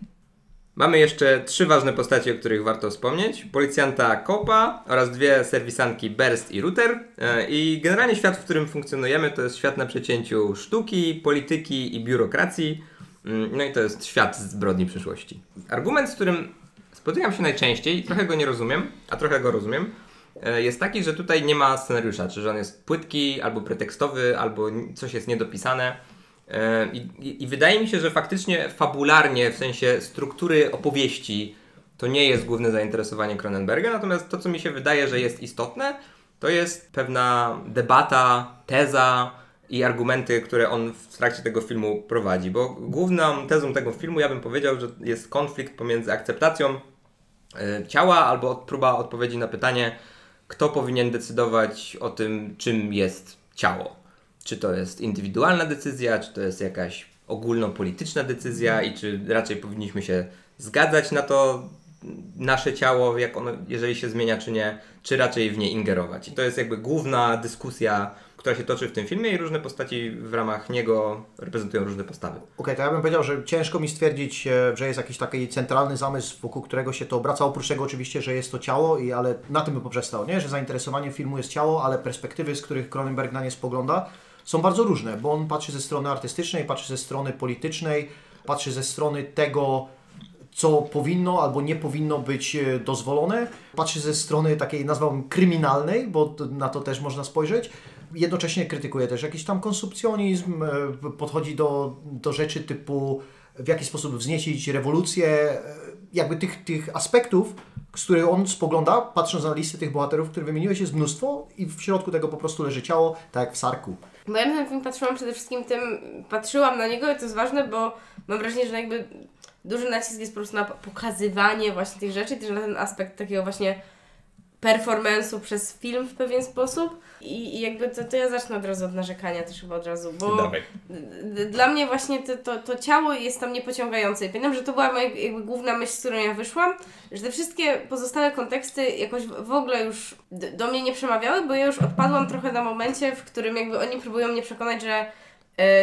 Mamy jeszcze trzy ważne postacie, o których warto wspomnieć. Policjanta Kopa oraz dwie serwisanki Berst i Router. E, I generalnie świat, w którym funkcjonujemy, to jest świat na przecięciu sztuki, polityki i biurokracji. Mm, No i to jest świat zbrodni przyszłości. Argument, z którym spotykam się najczęściej, trochę go nie rozumiem, a trochę go rozumiem, e, jest taki, że tutaj nie ma scenariusza, czy że on jest płytki, albo pretekstowy, albo coś jest niedopisane. I, i, wydaje mi się, że faktycznie fabularnie, w sensie struktury opowieści, to nie jest główne zainteresowanie Cronenberga, natomiast to, co mi się wydaje, że jest istotne, to jest pewna debata, teza i argumenty, które on w trakcie tego filmu prowadzi. Bo główną tezą tego filmu, ja bym powiedział, że jest konflikt pomiędzy akceptacją e, ciała albo próba odpowiedzi na pytanie, kto powinien decydować o tym, czym jest ciało. Czy to jest indywidualna decyzja, czy to jest jakaś ogólnopolityczna decyzja i czy raczej powinniśmy się zgadzać na to nasze ciało, jak ono, jeżeli się zmienia, czy nie, czy raczej w nie ingerować. I to jest jakby główna dyskusja, która się toczy w tym filmie i różne postaci w ramach niego reprezentują różne postawy. Okej, to ja bym powiedział, że ciężko mi stwierdzić, e, że jest jakiś taki centralny zamysł, wokół którego się to obraca, oprócz tego oczywiście, że jest to ciało, i, ale na tym bym poprzestał, nie? że zainteresowanie filmu jest ciało, ale perspektywy, z których Cronenberg na nie spogląda, są bardzo różne, bo on patrzy ze strony artystycznej, patrzy ze strony politycznej, patrzy ze strony tego, co powinno albo nie powinno być e, dozwolone. Patrzy ze strony takiej, nazwałbym, kryminalnej, bo na to też można spojrzeć. Jednocześnie krytykuje też jakiś tam konsumpcjonizm, e, podchodzi do, do rzeczy typu w jaki sposób wzniecić rewolucję, e, jakby tych, tych aspektów, z których on spogląda, patrząc na listę tych bohaterów, które wymieniłeś, jest mnóstwo i w środku tego po prostu leży ciało, tak jak w Sarku. Bo ja na ten film patrzyłam przede wszystkim tym, patrzyłam na niego i to jest ważne, bo mam wrażenie, że jakby duży nacisk jest po prostu na pokazywanie właśnie tych rzeczy, też na ten aspekt takiego właśnie performance'u przez film w pewien sposób i, i jakby to, to ja zacznę od razu od narzekania też chyba od razu, bo Dawaj. dla mnie właśnie to, to, to ciało jest tam niepociągające. I pamiętam, że to była moja jakby główna myśl, z którą ja wyszłam, że te wszystkie pozostałe konteksty jakoś w ogóle już do mnie nie przemawiały, bo ja już odpadłam trochę na momencie, w którym jakby oni próbują mnie przekonać, że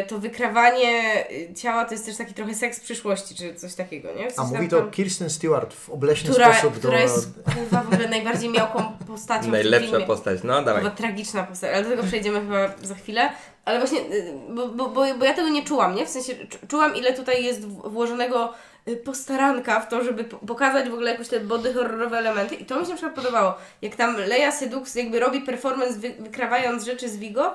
to wykrawanie e, ciała to jest też taki trochę seks przyszłości, czy coś takiego, nie? W A sensie mówi tam- to Kirsten Stewart w obleśny która, sposób która do... jest kurwa w ogóle najbardziej miałką postacią Najlepsza postać, no dawaj. Chyba tragiczna postać, ale do tego przejdziemy chyba za chwilę. Ale właśnie, y, bo, bo, bo, bo ja tego nie czułam, nie? W sensie czu- czułam, ile tutaj jest włożonego y, postaranka w to, żeby po- pokazać w ogóle jakieś te body horrorowe elementy. I to mi się na przykład podobało. Jak tam Leia Sedux jakby robi performance wy, wykrawając rzeczy z Vigo,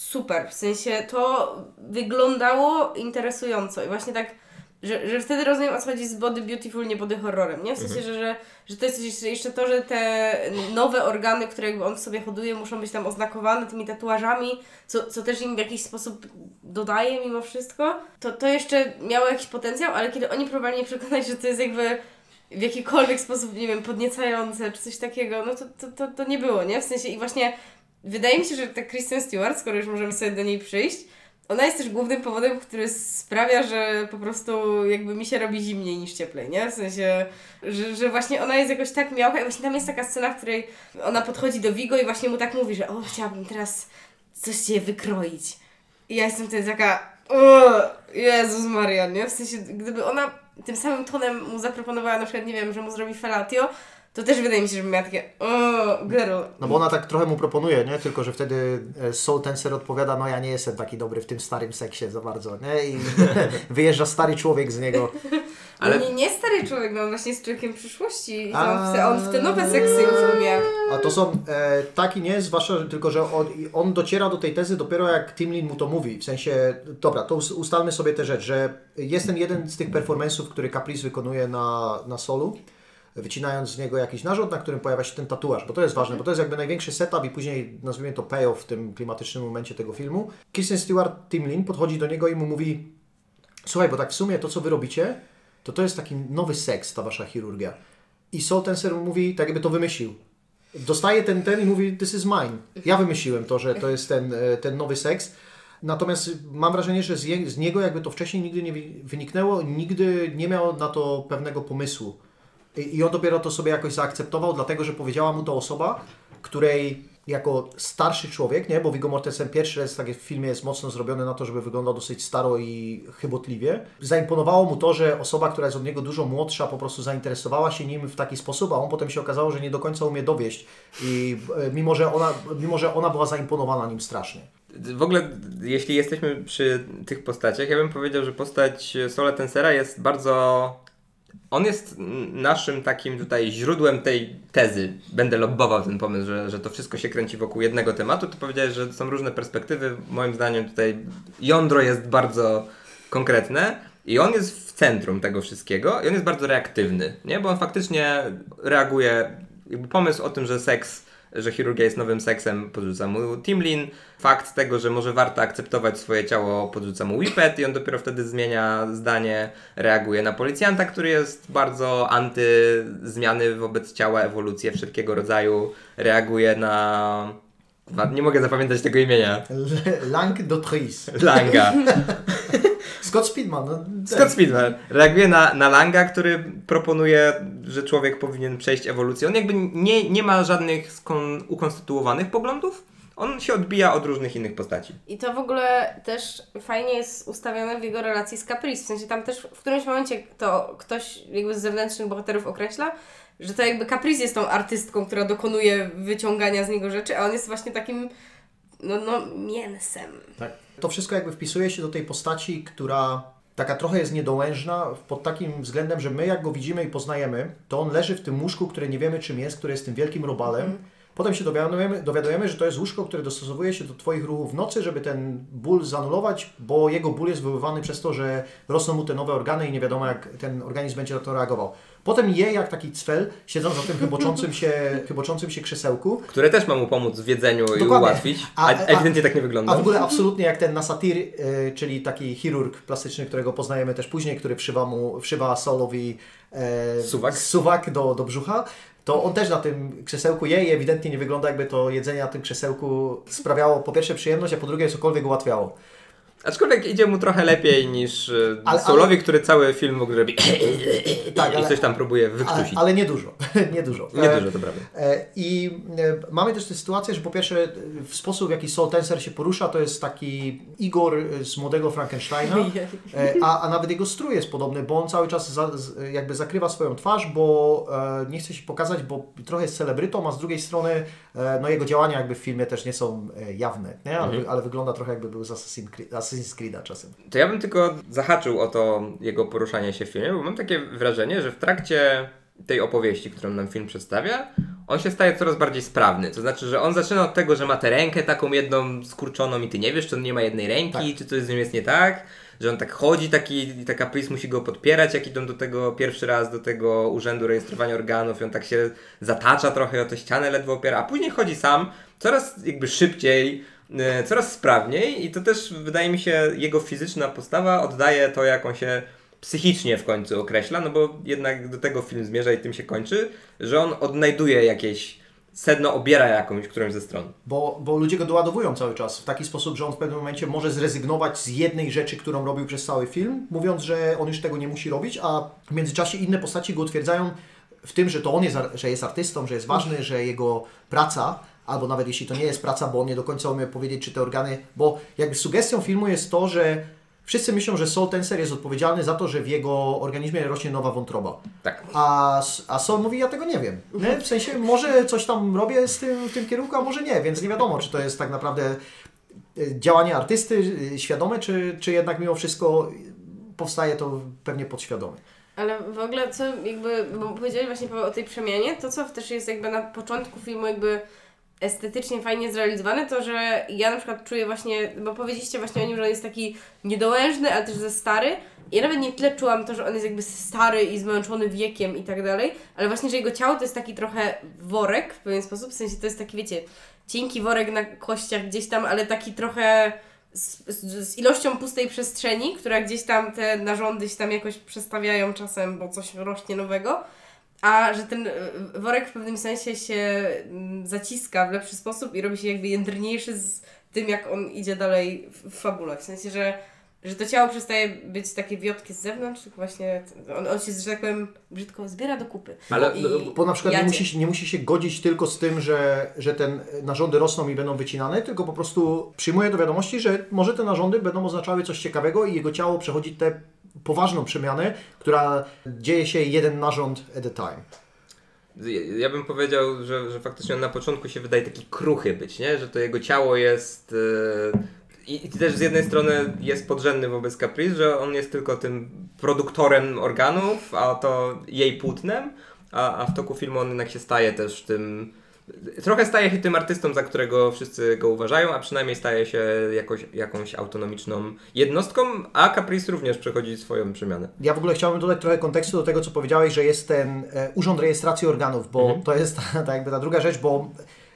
super. W sensie to wyglądało interesująco i właśnie tak że, że wtedy rozumiem o co chodzi z body beautiful, nie body horrorem, nie? W sensie, że, że, że to jest jeszcze, jeszcze to, że te nowe organy, które jakby on w sobie hoduje, muszą być tam oznakowane tymi tatuażami, co, co też im w jakiś sposób dodaje mimo wszystko, to, to jeszcze miało jakiś potencjał, ale kiedy oni próbowali mnie przekonać, że to jest jakby w jakikolwiek sposób, nie wiem, podniecające czy coś takiego, no to, to, to, to nie było, nie? W sensie i właśnie wydaje mi się, że ta Kristen Stewart, skoro już możemy sobie do niej przyjść, ona jest też głównym powodem, który sprawia, że po prostu jakby mi się robi zimniej niż cieplej, nie? W sensie, że, że właśnie ona jest jakoś tak miałka i właśnie tam jest taka scena, w której ona podchodzi do Vigo i właśnie mu tak mówi, że o, chciałabym teraz coś Cię wykroić. I ja jestem wtedy taka, Jezus Maria, nie? W sensie, gdyby ona tym samym tonem mu zaproponowała na przykład, nie wiem, że mu zrobi felatio, to też wydaje mi się, że bym miała takie, o, girl. No bo ona tak trochę mu proponuje, nie? Tylko, że wtedy e, Soul Tenser odpowiada, no ja nie jestem taki dobry w tym starym seksie za bardzo, nie? I <laughs> wyjeżdża stary człowiek z niego. Ale... Nie, nie stary człowiek, no on właśnie jest człowiekiem przyszłości i A- on w, te, on w te nowe seksy już umie. A to są e, taki nie, zwłaszcza, że- tylko że on, on dociera do tej tezy dopiero jak Timlin mu to mówi. W sensie, dobra, to us- ustalmy sobie tę rzecz, że jest ten jeden z tych performance'ów, który Caprice wykonuje na, na solu, wycinając z niego jakiś narząd, na którym pojawia się ten tatuaż, bo to jest ważne, bo to jest jakby największy setup i później nazwijmy to payoff w tym klimatycznym momencie tego filmu. Kristen Stewart Timlin podchodzi do niego i mu mówi słuchaj, bo tak w sumie to, co wy robicie, to to jest taki nowy seks, ta wasza chirurgia. I Soul Tenser mówi, tak jakby to wymyślił. Dostaje ten, ten i mówi, this is mine. Ja wymyśliłem to, że to jest ten, e, ten nowy seks. Natomiast mam wrażenie, że z, je, z niego jakby to wcześniej nigdy nie wyniknęło, nigdy nie miał na to pewnego pomysłu. I, I on dopiero to sobie jakoś zaakceptował, dlatego że powiedziała mu to osoba, której jako starszy człowiek, nie, bo Viggo Mortensen pierwszy raz tak w filmie jest mocno zrobiony na to, żeby wyglądał dosyć staro i chybotliwie. Zaimponowało mu to, że osoba, która jest od niego dużo młodsza, po prostu zainteresowała się nim w taki sposób, a on potem się okazało, że nie do końca umie dowieść. I e, mimo, że ona, mimo, że ona była zaimponowana nim strasznie. W ogóle, jeśli jesteśmy przy tych postaciach, ja bym powiedział, że postać Sola Tensera jest bardzo. On jest naszym takim tutaj źródłem tej tezy. Będę lobbował ten pomysł, że, że to wszystko się kręci wokół jednego tematu. To powiedziałeś, że są różne perspektywy. Moim zdaniem tutaj jądro jest bardzo konkretne i on jest w centrum tego wszystkiego i on jest bardzo reaktywny, nie? Bo on faktycznie reaguje. Pomysł o tym, że seks że chirurgia jest nowym seksem, podrzuca mu Timlin. Fakt tego, że może warto akceptować swoje ciało, podrzuca mu Whippet i on dopiero wtedy zmienia zdanie, reaguje na policjanta, który jest bardzo anty zmiany wobec ciała, ewolucję wszelkiego rodzaju, reaguje na... Nie mogę zapamiętać tego imienia. L- Lang d'Autrice. Langa. <laughs> Scott Speedman. No, Scott Speedman reaguje na, na Langa, który proponuje, że człowiek powinien przejść ewolucję. On jakby nie, nie ma żadnych skon, ukonstytuowanych poglądów. On się odbija od różnych innych postaci. I to w ogóle też fajnie jest ustawione w jego relacji z Caprice. W sensie tam też w którymś momencie to ktoś jakby z zewnętrznych bohaterów określa, że to jakby Caprice jest tą artystką, która dokonuje wyciągania z niego rzeczy, a on jest właśnie takim no, no mięsem. Tak. To wszystko jakby wpisuje się do tej postaci, która taka trochę jest niedołężna pod takim względem, że my jak go widzimy i poznajemy, to on leży w tym łóżku, które nie wiemy czym jest, które jest tym wielkim robalem. Potem się dowiadujemy, dowiadujemy, że to jest łóżko, które dostosowuje się do Twoich ruchów w nocy, żeby ten ból zanulować, bo jego ból jest wywoływany przez to, że rosną mu te nowe organy i nie wiadomo jak ten organizm będzie na to reagował. Potem je jak taki cwel, siedząc na tym chyboczącym się, <laughs> chyboczącym się krzesełku, Które też ma mu pomóc w jedzeniu i Dokładnie. ułatwić. A, A- ewidentnie tak nie wygląda. A w ogóle absolutnie jak ten Nasatir, y, czyli taki chirurg plastyczny, którego poznajemy też później, który wszywa mu, wszywa Solowi e, Suwak. suwak do, do brzucha, to on też na tym krzesełku je i ewidentnie nie wygląda jakby to jedzenie na tym krzesełku sprawiało po pierwsze przyjemność, a po drugie cokolwiek ułatwiało. Aczkolwiek idzie mu trochę lepiej niż Ale- ale, Soulowi, który cały film w ogóle robi Tak, i ale, coś tam próbuje ale, wykrztusić. ale <laughs> nie dużo, nie dużo. Nie E, dużo, to prawda. E, I e, mamy też tę sytuację, że po pierwsze e, w sposób w jaki Soul Tenser się porusza to jest taki Igor e, z młodego Frankensteina, <laughs> e, a, a nawet jego strój jest podobny, bo on cały czas za, jakby zakrywa swoją twarz, bo e, nie chce się pokazać, bo trochę jest celebrytą, a z drugiej strony e, no jego działania jakby w filmie też nie są e, jawne, nie? Ale, Mhm. wy- ale wygląda trochę jakby był z Assassin's, Creed, Assassin's Creed'a czasem. To ja bym tylko zahaczył o to jego poruszanie się w filmie, bo mam takie wrażenie, że w trakcie tej opowieści, którą nam film przedstawia, on się staje coraz bardziej sprawny. To znaczy, że on zaczyna od tego, że ma tę rękę taką jedną skurczoną i ty nie wiesz, czy on nie ma jednej ręki, Tak. czy coś z nim jest nie tak, że on tak chodzi taki, i taka Pris musi go podpierać, jak idą do tego pierwszy raz do tego urzędu rejestrowania organów i on tak się zatacza trochę o tę ścianę, ledwo opiera, a później chodzi sam, coraz jakby szybciej, coraz sprawniej i to też wydaje mi się jego fizyczna postawa oddaje to, jak on się psychicznie w końcu określa, no bo jednak do tego film zmierza i tym się kończy, że on odnajduje jakieś sedno, obiera jakąś, którąś ze stron. Bo, bo ludzie go doładowują cały czas w taki sposób, że on w pewnym momencie może zrezygnować z jednej rzeczy, którą robił przez cały film, mówiąc, że on już tego nie musi robić, a w międzyczasie inne postaci go utwierdzają w tym, że to on jest, że jest artystą, że jest ważny, że jego praca, albo nawet jeśli to nie jest praca, bo on nie do końca umie powiedzieć, czy te organy, bo jakby sugestią filmu jest to, że wszyscy myślą, że Soul Tenser jest odpowiedzialny za to, że w jego organizmie rośnie nowa wątroba. Tak. A, a Sol mówi, ja tego nie wiem. Nie? W sensie, może coś tam robię z tym, w tym kierunku, a może nie, więc nie wiadomo, czy to jest tak naprawdę e, działanie artysty e, świadome, czy, czy jednak mimo wszystko powstaje to pewnie podświadomie. Ale w ogóle co jakby, bo powiedziałeś właśnie Paweł, o tej przemianie, to co też jest jakby na początku filmu jakby estetycznie fajnie zrealizowane, to że ja na przykład czuję właśnie, bo powiedzieliście właśnie o nim, że on jest taki niedołężny, ale też ze stary. Ja nawet nie tyle czułam to, że on jest jakby stary i zmęczony wiekiem i tak dalej, ale właśnie, że jego ciało to jest taki trochę worek w pewien sposób, w sensie to jest taki, wiecie, cienki worek na kościach gdzieś tam, ale taki trochę z, z, z ilością pustej przestrzeni, która gdzieś tam te narządy się tam jakoś przestawiają czasem, bo coś rośnie nowego. A że ten y, worek w pewnym sensie się mm, zaciska w lepszy sposób i robi się jakby jędrniejszy z tym, jak on idzie dalej w, fabule. W sensie, że, że to ciało przestaje być takie wiotkie z zewnątrz, tylko właśnie on, on się, że tak powiem, brzydko zbiera do kupy. Ale- I No, Bo na przykład nie musi, się- nie musi się godzić tylko z tym, że, że te narządy rosną i będą wycinane, tylko po prostu przyjmuje do wiadomości, że może te narządy będą oznaczały coś ciekawego i jego ciało przechodzi tę poważną przemianę, która dzieje się jeden narząd at a time. Ja- bym powiedział, że, że faktycznie on na początku się wydaje taki kruchy być, nie? Że to jego ciało jest... e, I, I też z jednej strony jest podrzędny wobec Caprice, że on jest tylko tym produktorem organów, a to jej płótnem, a, a w toku filmu on jednak się staje też tym... Trochę staje się tym artystą, za którego wszyscy go uważają, a przynajmniej staje się jakoś, jakąś autonomiczną jednostką, a Caprice również przechodzi swoją przemianę. Ja w ogóle chciałbym dodać trochę kontekstu do tego, co powiedziałeś, że jest ten e, Urząd Rejestracji Organów, bo to jest <laughs> ta, ta, jakby ta druga rzecz, bo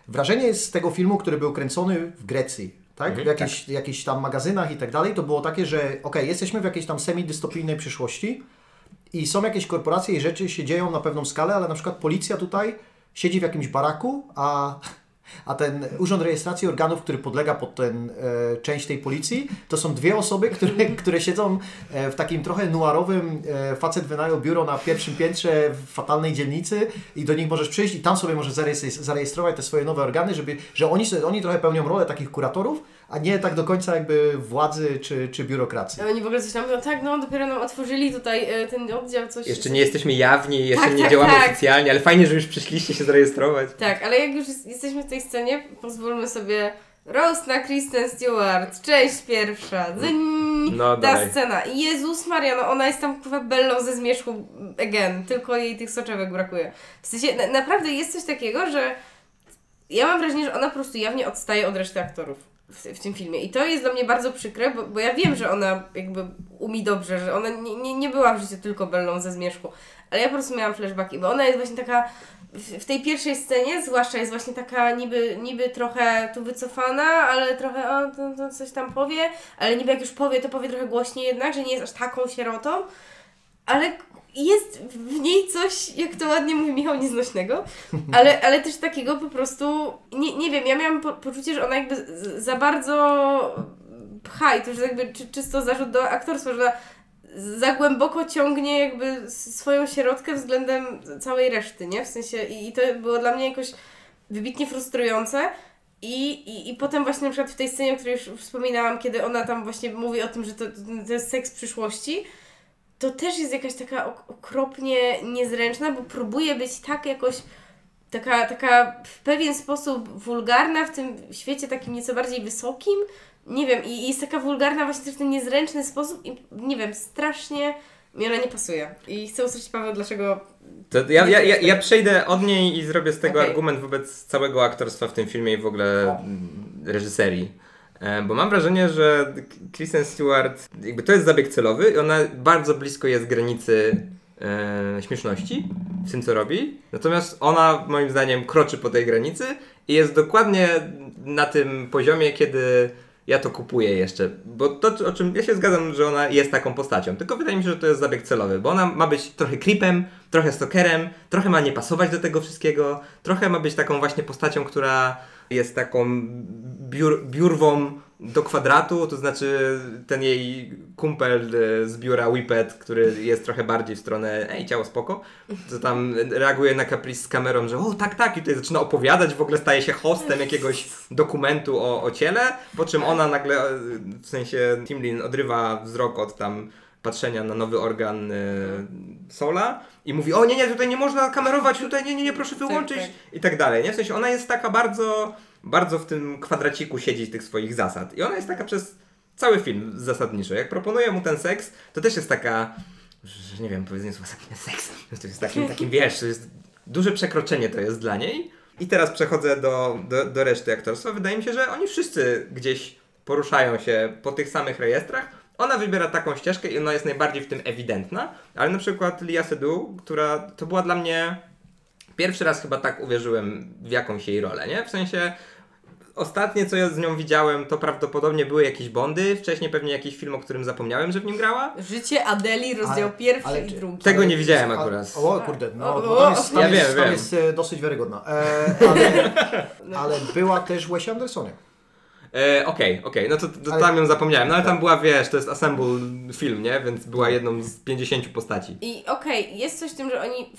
wrażenie jest z tego filmu, który był kręcony w Grecji, tak? w jakichś, jakichś tam magazynach i tak dalej, to było takie, że okej, jesteśmy w jakiejś tam semi-dystopijnej przyszłości i są jakieś korporacje i rzeczy się dzieją na pewną skalę, ale na przykład policja tutaj siedzi w jakimś baraku, a, a ten Urząd Rejestracji Organów, który podlega pod ten e, część tej policji, to są dwie osoby, które, <laughs> które siedzą e, w takim trochę noiarowym, e, facet wynajął biuro na pierwszym piętrze w fatalnej dzielnicy i do nich możesz przyjść i tam sobie możesz zarejes- zarejestrować te swoje nowe organy, żeby, że oni, sobie, oni trochę pełnią rolę takich kuratorów, a nie tak do końca jakby władzy czy, czy biurokracji. A oni w ogóle coś tam mówią, tak, no dopiero nam otworzyli tutaj e, ten oddział, coś... Jeszcze nie jesteśmy jawni, jeszcze Tak, nie tak, działamy tak. oficjalnie, ale fajnie, że już przyszliście się zarejestrować. Tak, ale jak już jest- jesteśmy w tej scenie, pozwólmy sobie roast na Kristen Stewart, część pierwsza, Dzyń, No, ta dawaj. scena. Jezus Maria, no ona jest tam kurwa bellą ze zmierzchu again, tylko jej tych soczewek brakuje. W sensie, na, naprawdę jest coś takiego, że ja mam wrażenie, że ona po prostu jawnie odstaje od reszty aktorów w, w tym filmie. I to jest dla mnie bardzo przykre, bo, bo ja wiem, że ona jakby umie dobrze, że ona nie, nie, nie była w życiu tylko bellą ze zmierzchu. Ale ja po prostu miałam flashbacki, bo ona jest właśnie taka w, tej pierwszej scenie, zwłaszcza jest właśnie taka niby, niby trochę tu wycofana, ale trochę o, to, to coś tam powie, ale niby jak już powie, to powie trochę głośniej jednak, że nie jest aż taką sierotą, ale jest w niej coś, jak to ładnie mówi Michał, nieznośnego, <laughs> ale, ale też takiego po prostu, nie, nie wiem, ja miałam po, poczucie, że ona jakby za bardzo pcha i to już jakby czy, czysto zarzut do aktorstwa, że za głęboko ciągnie jakby swoją sierotkę względem całej reszty, nie? W sensie i, i to było dla mnie jakoś wybitnie frustrujące. I, i, I potem właśnie na przykład w tej scenie, o której już wspominałam, kiedy ona tam właśnie mówi o tym, że to, to jest seks przyszłości, to też jest jakaś taka ok- okropnie niezręczna, bo próbuje być tak jakoś taka, taka w pewien sposób wulgarna w tym świecie takim nieco bardziej wysokim. Nie wiem, i jest taka wulgarna właśnie w ten niezręczny sposób i nie wiem, strasznie mi ona nie pasuje. I chcę usłyszeć Paweł, dlaczego To ja, ja, ja, ja przejdę od niej i zrobię z tego Okej. argument wobec całego aktorstwa w tym filmie i w ogóle mm, reżyserii. E, Bo mam wrażenie, że Kristen Stewart, jakby to jest zabieg celowy i ona bardzo blisko jest granicy e, śmieszności w tym, co robi. Natomiast ona, moim zdaniem, kroczy po tej granicy i jest dokładnie na tym poziomie, kiedy ja to kupuję jeszcze. Bo to, o czym ja się zgadzam, że ona jest taką postacią. Tylko wydaje mi się, że to jest zabieg celowy, bo ona ma być trochę creepem, trochę stalkerem, trochę ma nie pasować do tego wszystkiego, trochę ma być taką właśnie postacią, która jest taką biur, biurwą do kwadratu, to znaczy ten jej kumpel e, z biura Whippet, który jest trochę bardziej w stronę ej, ciało spoko, to tam reaguje na kaprice z kamerą, że o tak, tak i tutaj zaczyna opowiadać, w ogóle staje się hostem jakiegoś dokumentu o, o ciele, po czym ona nagle, e, w sensie Timlin odrywa wzrok od tam patrzenia na nowy organ y, Sola i mówi, o nie, nie, tutaj nie można kamerować, tutaj nie, nie, nie, proszę wyłączyć tak. i tak dalej, nie? W sensie ona jest taka bardzo, bardzo w tym kwadraciku siedzi tych swoich zasad i ona jest taka przez cały film zasadniczo. Jak proponuje mu ten seks, to też jest taka, że nie wiem, powiedzenie słowa seks, to jest takim, takim, wiesz, to jest duże przekroczenie to jest dla niej. I teraz przechodzę do, do, do reszty aktorstwa. Wydaje mi się, że oni wszyscy gdzieś poruszają się po tych samych rejestrach, ona wybiera taką ścieżkę i ona jest najbardziej w tym ewidentna, ale na przykład Lia Seydoux, która to była dla mnie pierwszy raz chyba tak uwierzyłem w jakąś jej rolę, nie? W sensie ostatnie co ja z nią widziałem to prawdopodobnie były jakieś Bondy, wcześniej pewnie jakiś film, o którym zapomniałem, że w nim grała. Życie Adeli, rozdział Ale- pierwszy ale i czy- drugi. Tego nie widziałem a- akurat. O kurde, no O, tam jest, tam Ja jest, wiem, tam wiem. jest e, dosyć wiarygodna. E, ale, ale była też w Wesie Andersonie. E, Okej, okej, no to, to Ale- tam ją zapomniałem, no ale tam była, wiesz, to jest assemble film, nie? Więc była jedną z 50 postaci. I okej, jest coś w tym, że oni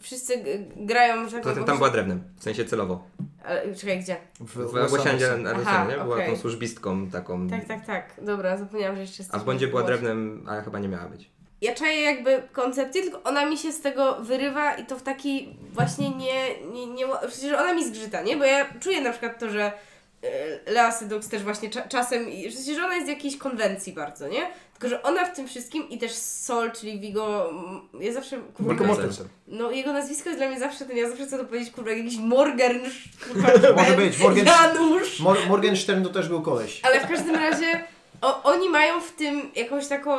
wszyscy grają, że tak tym powiem, tam była drewnem, w sensie celowo. Ale, czekaj, gdzie? W, W Łosiandzie Andersonie była tą służbistką taką. Tak, tak, tak. Dobra, zapomniałam, że jeszcze jest A w Bondzie była drewnem, ale chyba nie miała być. Ja czaję jakby koncepcję, tylko ona mi się z tego wyrywa i to w taki właśnie nie, nie, nie że ona mi zgrzyta, nie? Bo ja czuję na przykład to, że e, Lea Seydoux też właśnie cza czasem, że ona jest z jakiejś konwencji bardzo, nie? Tylko, że ona w tym wszystkim i też Sol, czyli Vigo, mm, ja zawsze, kurwa, Mortensen. No jego nazwisko jest dla mnie zawsze ten, ja zawsze chcę to powiedzieć, kurwa, jakiś Morgan, kurwa, <laughs> Może być, Morgan- Janusz. Mor Morgenstern to też był koleś. Ale w każdym razie o, oni mają w tym jakąś taką,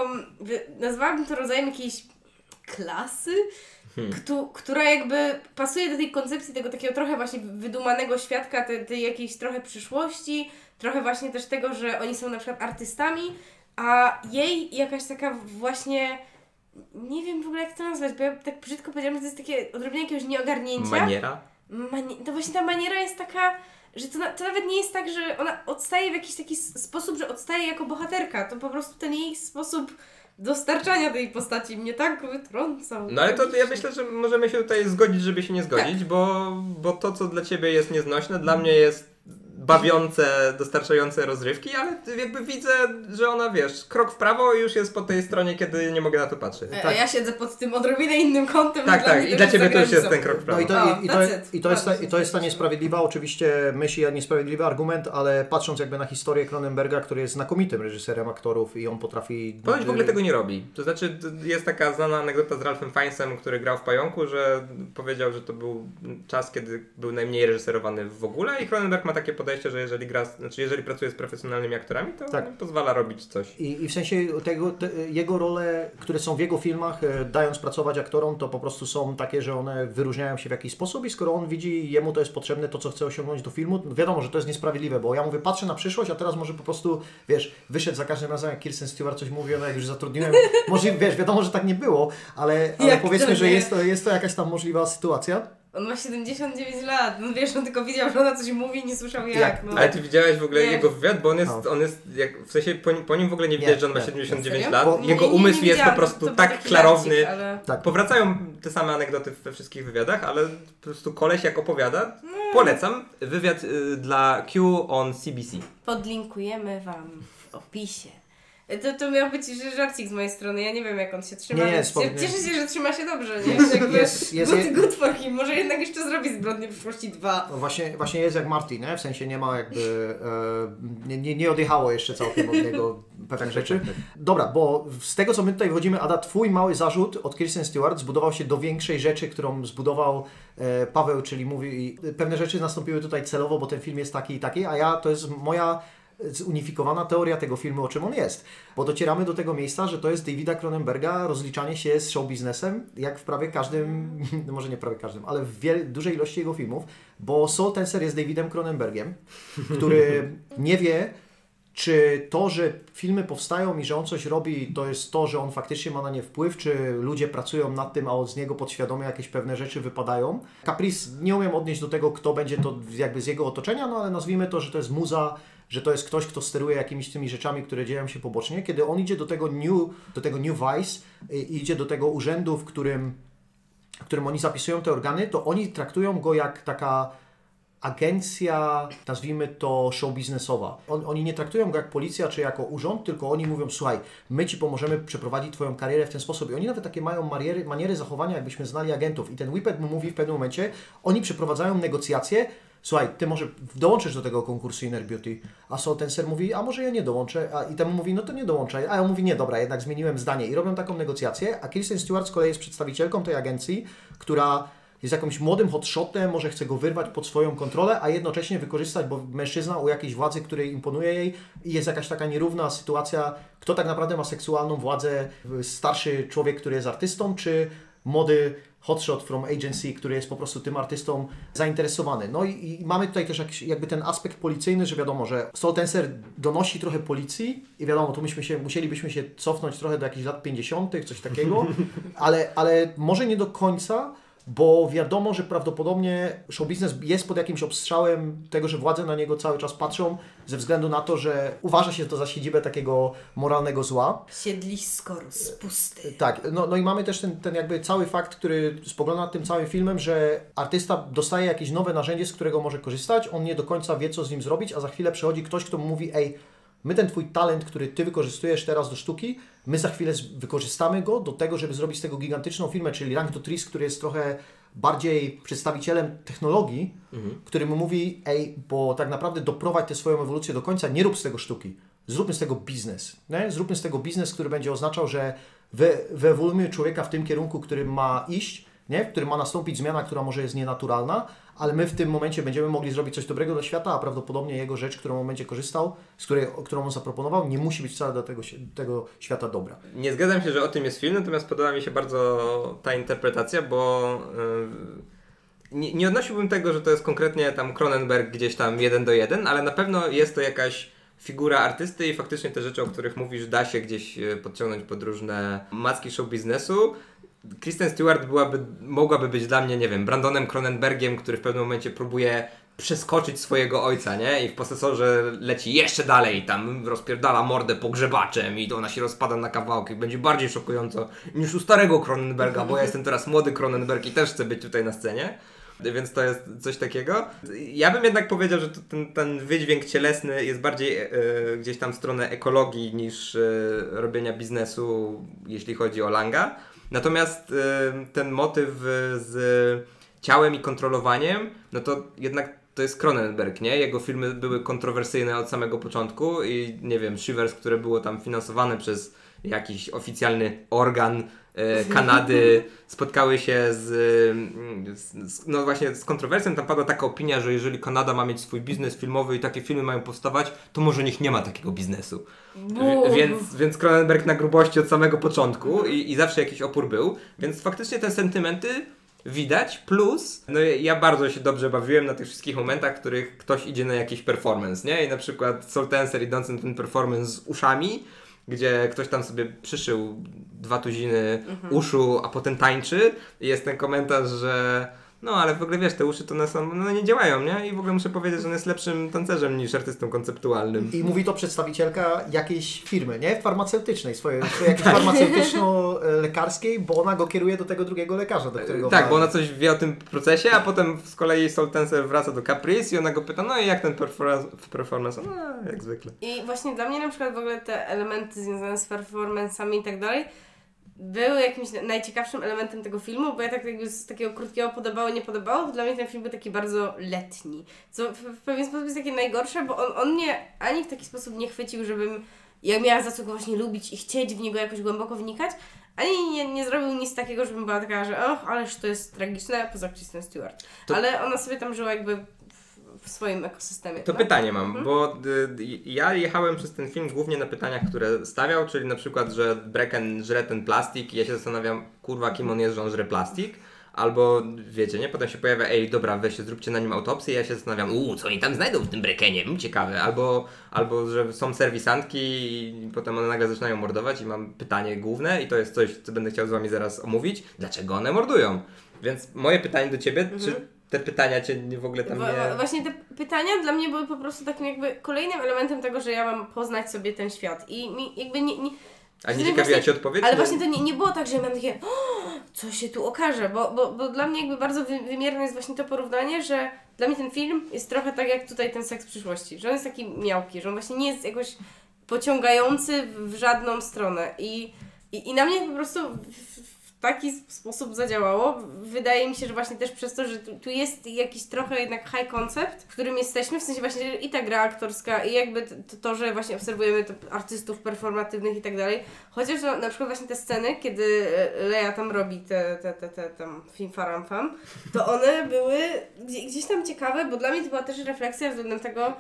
nazwałabym to rodzajem jakiejś klasy, któ- która jakby pasuje do tej koncepcji tego takiego trochę właśnie wydumanego świadka, tej, tej jakiejś trochę przyszłości, trochę właśnie też tego, że oni są na przykład artystami, a jej jakaś taka właśnie, nie wiem w ogóle jak to nazwać, bo ja tak brzydko powiedziałam, że to jest takie odrobinę jakiegoś nieogarnięcia. Maniera? Mani- to właśnie ta maniera jest taka, że to, na, to nawet nie jest tak, że ona odstaje w jakiś taki sposób, że odstaje jako bohaterka. To po prostu ten jej sposób dostarczania tej postaci mnie tak wytrącał. No ale to ja myślę, że możemy się tutaj zgodzić, żeby się nie zgodzić, bo, bo to, co dla ciebie jest nieznośne, dla mnie jest bawiące, dostarczające rozrywki, ale jakby widzę, że ona, wiesz, krok w prawo i już jest po tej stronie, kiedy nie mogę na to patrzeć. A ja siedzę pod tym odrobinę innym kątem. Tak, tak, i dla ciebie to już jest ten krok w prawo. No i to, i, i, to, i, to jest ta, I to jest ta niesprawiedliwa, oczywiście myśli, a niesprawiedliwy argument, ale patrząc jakby na historię Cronenberga, który jest znakomitym reżyserem aktorów i on potrafi... Ponoć w ogóle tego nie robi. To znaczy, jest taka znana anegdota z Ralphem Fiennesem, który grał w Pająku, że powiedział, że to był czas, kiedy był najmniej reżyserowany w ogóle i Cronenberg ma takie podejście, że jeżeli gra, znaczy jeżeli pracuje z profesjonalnymi aktorami, to Tak. pozwala robić coś. I, I w sensie tego, te, jego role, które są w jego filmach, e, dając pracować aktorom, to po prostu są takie, że one wyróżniają się w jakiś sposób i skoro on widzi, jemu to jest potrzebne, to co chce osiągnąć do filmu, no wiadomo, że to jest niesprawiedliwe, bo ja mówię, patrzę na przyszłość, a teraz może po prostu, wiesz, wyszedł za każdym razem, jak Kirsten Stewart coś mówi, ona jak już zatrudniłem, <laughs> może, wiesz, wiadomo, że tak nie było, ale, ale powiedzmy, że jest to, jest to jakaś tam możliwa sytuacja. On ma 79 lat. No wiesz, on tylko widział, że ona coś mówi i nie słyszał jak. Jak? No. Ale ty widziałeś w ogóle Nie. jego wywiad, bo on jest, No. on jest jak, w sensie po, nim- po nim w ogóle nie widać, Nie, że on ma nie. 79 Serio? lat. Bo- Jego Nie, nie, nie umysł jest po prostu tak klarowny. ale... Tak. Powracają te same anegdoty we wszystkich wywiadach, ale po prostu koleś jak opowiada, polecam. Wywiad y, dla Q on CBC. Podlinkujemy Wam w opisie. To, to miał być żarcik z mojej strony. Ja nie wiem, jak on się trzyma. Nie, nie, spokojnie. Cieszę się, że trzyma się dobrze. Nie? Jakby Jest- jest- good, good for him. Może jednak jeszcze zrobi Zbrodnie przyszłości 2. No właśnie, właśnie jest jak Martin, nie? w sensie nie ma jakby, e, nie, nie, nie odjechało jeszcze całkiem od niego pewnych rzeczy. Dobra, bo z tego co my tutaj wchodzimy, Ada, twój mały zarzut od Kirsten Stewart zbudował się do większej rzeczy, którą zbudował e, Paweł, czyli mówi, pewne rzeczy nastąpiły tutaj celowo, bo ten film jest taki i taki, a ja, to jest moja zunifikowana teoria tego filmu, o czym on jest. Bo docieramy do tego miejsca, że to jest Davida Cronenberga rozliczanie się z show biznesem, jak w prawie każdym, <laughs> no może nie prawie każdym, ale w wiel- dużej ilości jego filmów, bo Soul Tenser jest Davidem Cronenbergiem, który <laughs> nie wie, czy to, że filmy powstają i że on coś robi, to jest to, że on faktycznie ma na nie wpływ, czy ludzie pracują nad tym, a od z niego podświadomie jakieś pewne rzeczy wypadają. Caprice nie umiem odnieść do tego, kto będzie to jakby z jego otoczenia, no ale nazwijmy to, że to jest muza, że to jest ktoś, kto steruje jakimiś tymi rzeczami, które dzieją się pobocznie. Kiedy on idzie do tego New, do tego new Vice, idzie do tego urzędu, w którym, w którym oni zapisują te organy, to oni traktują go jak taka agencja, nazwijmy to show biznesowa. On, oni nie traktują go jak policja czy jako urząd, tylko oni mówią, słuchaj, my Ci pomożemy przeprowadzić Twoją karierę w ten sposób. I oni nawet takie mają maniery, maniery zachowania, jakbyśmy znali agentów. I ten Whippet mu mówi w pewnym momencie, oni przeprowadzają negocjacje, słuchaj, Ty może dołączysz do tego konkursu Inner Beauty. A Soltenser mówi, a może ja nie dołączę. A, I temu mówi, no to nie dołączaj. A on mówi, nie, dobra, jednak zmieniłem zdanie. I robią taką negocjację, a Kirsten Stewart z kolei jest przedstawicielką tej agencji, która jest jakimś młodym hotshotem, może chce go wyrwać pod swoją kontrolę, a jednocześnie wykorzystać, bo mężczyzna u jakiejś władzy, której imponuje jej i jest jakaś taka nierówna sytuacja, kto tak naprawdę ma seksualną władzę, starszy człowiek, który jest artystą, czy młody hotshot from agency, który jest po prostu tym artystą zainteresowany. No i, i mamy tutaj też jakiś, jakby ten aspekt policyjny, że wiadomo, że Stoltenser donosi trochę policji i wiadomo, tu myśmy się, musielibyśmy się cofnąć trochę do jakichś lat 50., coś takiego, <laughs> ale, ale może nie do końca, bo wiadomo, że prawdopodobnie show business jest pod jakimś obstrzałem tego, że władze na niego cały czas patrzą, ze względu na to, że uważa się to za siedzibę takiego moralnego zła. Siedlisko rozpusty. Tak, no, no i mamy też ten, ten jakby cały fakt, który spogląda nad tym całym filmem, że artysta dostaje jakieś nowe narzędzie, z którego może korzystać, on nie do końca wie, co z nim zrobić, a za chwilę przychodzi ktoś, kto mu mówi, ej, my ten Twój talent, który Ty wykorzystujesz teraz do sztuki, my za chwilę wykorzystamy go do tego, żeby zrobić z tego gigantyczną firmę, czyli Rank to Tris, który jest trochę bardziej przedstawicielem technologii, mhm. który mu mówi, ej, bo tak naprawdę doprowadź tę swoją ewolucję do końca, nie rób z tego sztuki, zróbmy z tego biznes, nie? zróbmy z tego biznes, który będzie oznaczał, że wy, wyewoluujemy człowieka w tym kierunku, którym ma iść, nie? w którym ma nastąpić zmiana, która może jest nienaturalna, ale my w tym momencie będziemy mogli zrobić coś dobrego dla świata, a prawdopodobnie jego rzecz, którą on będzie korzystał, z której, którą on zaproponował, nie musi być wcale dla tego, tego świata dobra. Nie zgadzam się, że o tym jest film, natomiast podoba mi się bardzo ta interpretacja, bo yy, nie, nie odnosiłbym tego, że to jest konkretnie tam Cronenberg gdzieś tam jeden do jeden, ale na pewno jest to jakaś figura artysty i faktycznie te rzeczy, o których mówisz, da się gdzieś e, podciągnąć pod różne macki show biznesu. Kristen Stewart byłaby, mogłaby być dla mnie, nie wiem, Brandonem Cronenbergiem, który w pewnym momencie próbuje przeskoczyć swojego ojca, nie? I w posesorze leci jeszcze dalej, tam rozpierdala mordę pogrzebaczem i ona się rozpada na kawałki. Będzie bardziej szokująco niż u starego Cronenberga, bo ja jestem teraz młody Cronenberg i też chcę być tutaj na scenie. Więc to jest coś takiego. Ja bym jednak powiedział, że ten, ten wydźwięk cielesny jest bardziej e, gdzieś tam w stronę ekologii niż e, robienia biznesu, jeśli chodzi o Langa. Natomiast y, ten motyw z ciałem i kontrolowaniem, no to jednak to jest Cronenberg, nie? Jego filmy były kontrowersyjne od samego początku i nie wiem, Shivers, które było tam finansowane przez jakiś oficjalny organ Kanady spotkały się z, z, no właśnie z kontrowersją. Tam padła taka opinia, że jeżeli Kanada ma mieć swój biznes filmowy i takie filmy mają powstawać, to może niech nie ma takiego biznesu. Więc, więc Cronenberg na grubości od samego początku i, i zawsze jakiś opór był. Więc faktycznie te sentymenty widać, plus no ja bardzo się dobrze bawiłem na tych wszystkich momentach, w których ktoś idzie na jakiś performance, nie? I na przykład Soul Tenser idący na ten performance z uszami, gdzie ktoś tam sobie przyszył dwa tuziny mhm. uszu, a potem tańczy. I jest ten komentarz, że no ale w ogóle wiesz, te uszy to one są, no nie działają, nie? I w ogóle muszę powiedzieć, że on jest lepszym tancerzem niż artystą konceptualnym. I mówi to przedstawicielka jakiejś firmy, nie? Farmaceutycznej, swojej, jakiejś farmaceutyczno-lekarskiej, bo ona go kieruje do tego drugiego lekarza, do którego... Tak, ma... bo ona coś wie o tym procesie, a potem z kolei Soul Tenser wraca do Caprice i ona go pyta, no i jak ten performance? performance? No, jak zwykle. I właśnie dla mnie na przykład w ogóle te elementy związane z performance'ami i tak dalej, był jakimś najciekawszym elementem tego filmu, bo ja tak jakby z takiego krótkiego podobało, nie podobało, to dla mnie ten film był taki bardzo letni. Co w, w pewien sposób jest takie najgorsze, bo on, on mnie ani w taki sposób nie chwycił, żebym ja miała za co go właśnie lubić i chcieć w niego jakoś głęboko wnikać, ani nie, nie zrobił nic takiego, żebym była taka, że och, ależ to jest tragiczne, poza Kristen Stewart. To... Ale ona sobie tam żyła jakby w swoim ekosystemie. To tak? pytanie mam, mhm. bo y, ja jechałem przez ten film głównie na pytaniach, które stawiał, czyli na przykład, że Brecken żre ten plastik i ja się zastanawiam, kurwa, kim on jest, że on żre plastik. Albo wiecie, nie? Potem się pojawia, ej, dobra, weźcie, zróbcie na nim autopsję. Ja się zastanawiam, uuu, co oni tam znajdą w tym brekenie? Mm, ciekawe. Albo, albo, że są serwisantki i potem one nagle zaczynają mordować i mam pytanie główne i to jest coś, co będę chciał z wami zaraz omówić. Dlaczego one mordują? Więc moje pytanie do ciebie, czy te pytania cię nie- w ogóle tam nie... Właśnie te pytania dla mnie były po prostu takim jakby kolejnym elementem tego, że ja mam poznać sobie ten świat. I mi jakby nie. nie A nie ciekawiła cię odpowiedź? Ale właśnie to nie, nie było tak, że ja miałam takie, "O, co się tu okaże, bo, bo, bo dla mnie jakby bardzo wy, wymierne jest właśnie to porównanie, że dla mnie ten film jest trochę tak jak tutaj ten seks przyszłości, że on jest taki miałki, że on właśnie nie jest jakoś pociągający w, w żadną stronę i, i, i na mnie po prostu w, w taki sposób zadziałało. Wydaje mi się, że właśnie też przez to, że tu, tu jest jakiś trochę jednak high concept, w którym jesteśmy, w sensie właśnie i ta gra aktorska i jakby to, to że właśnie obserwujemy artystów performatywnych i tak dalej, chociaż no, na przykład właśnie te sceny, kiedy e, Leia tam robi te, te, te, te tam film faram fam, to one były gdzie- gdzieś tam ciekawe, bo dla mnie to była też refleksja względem tego,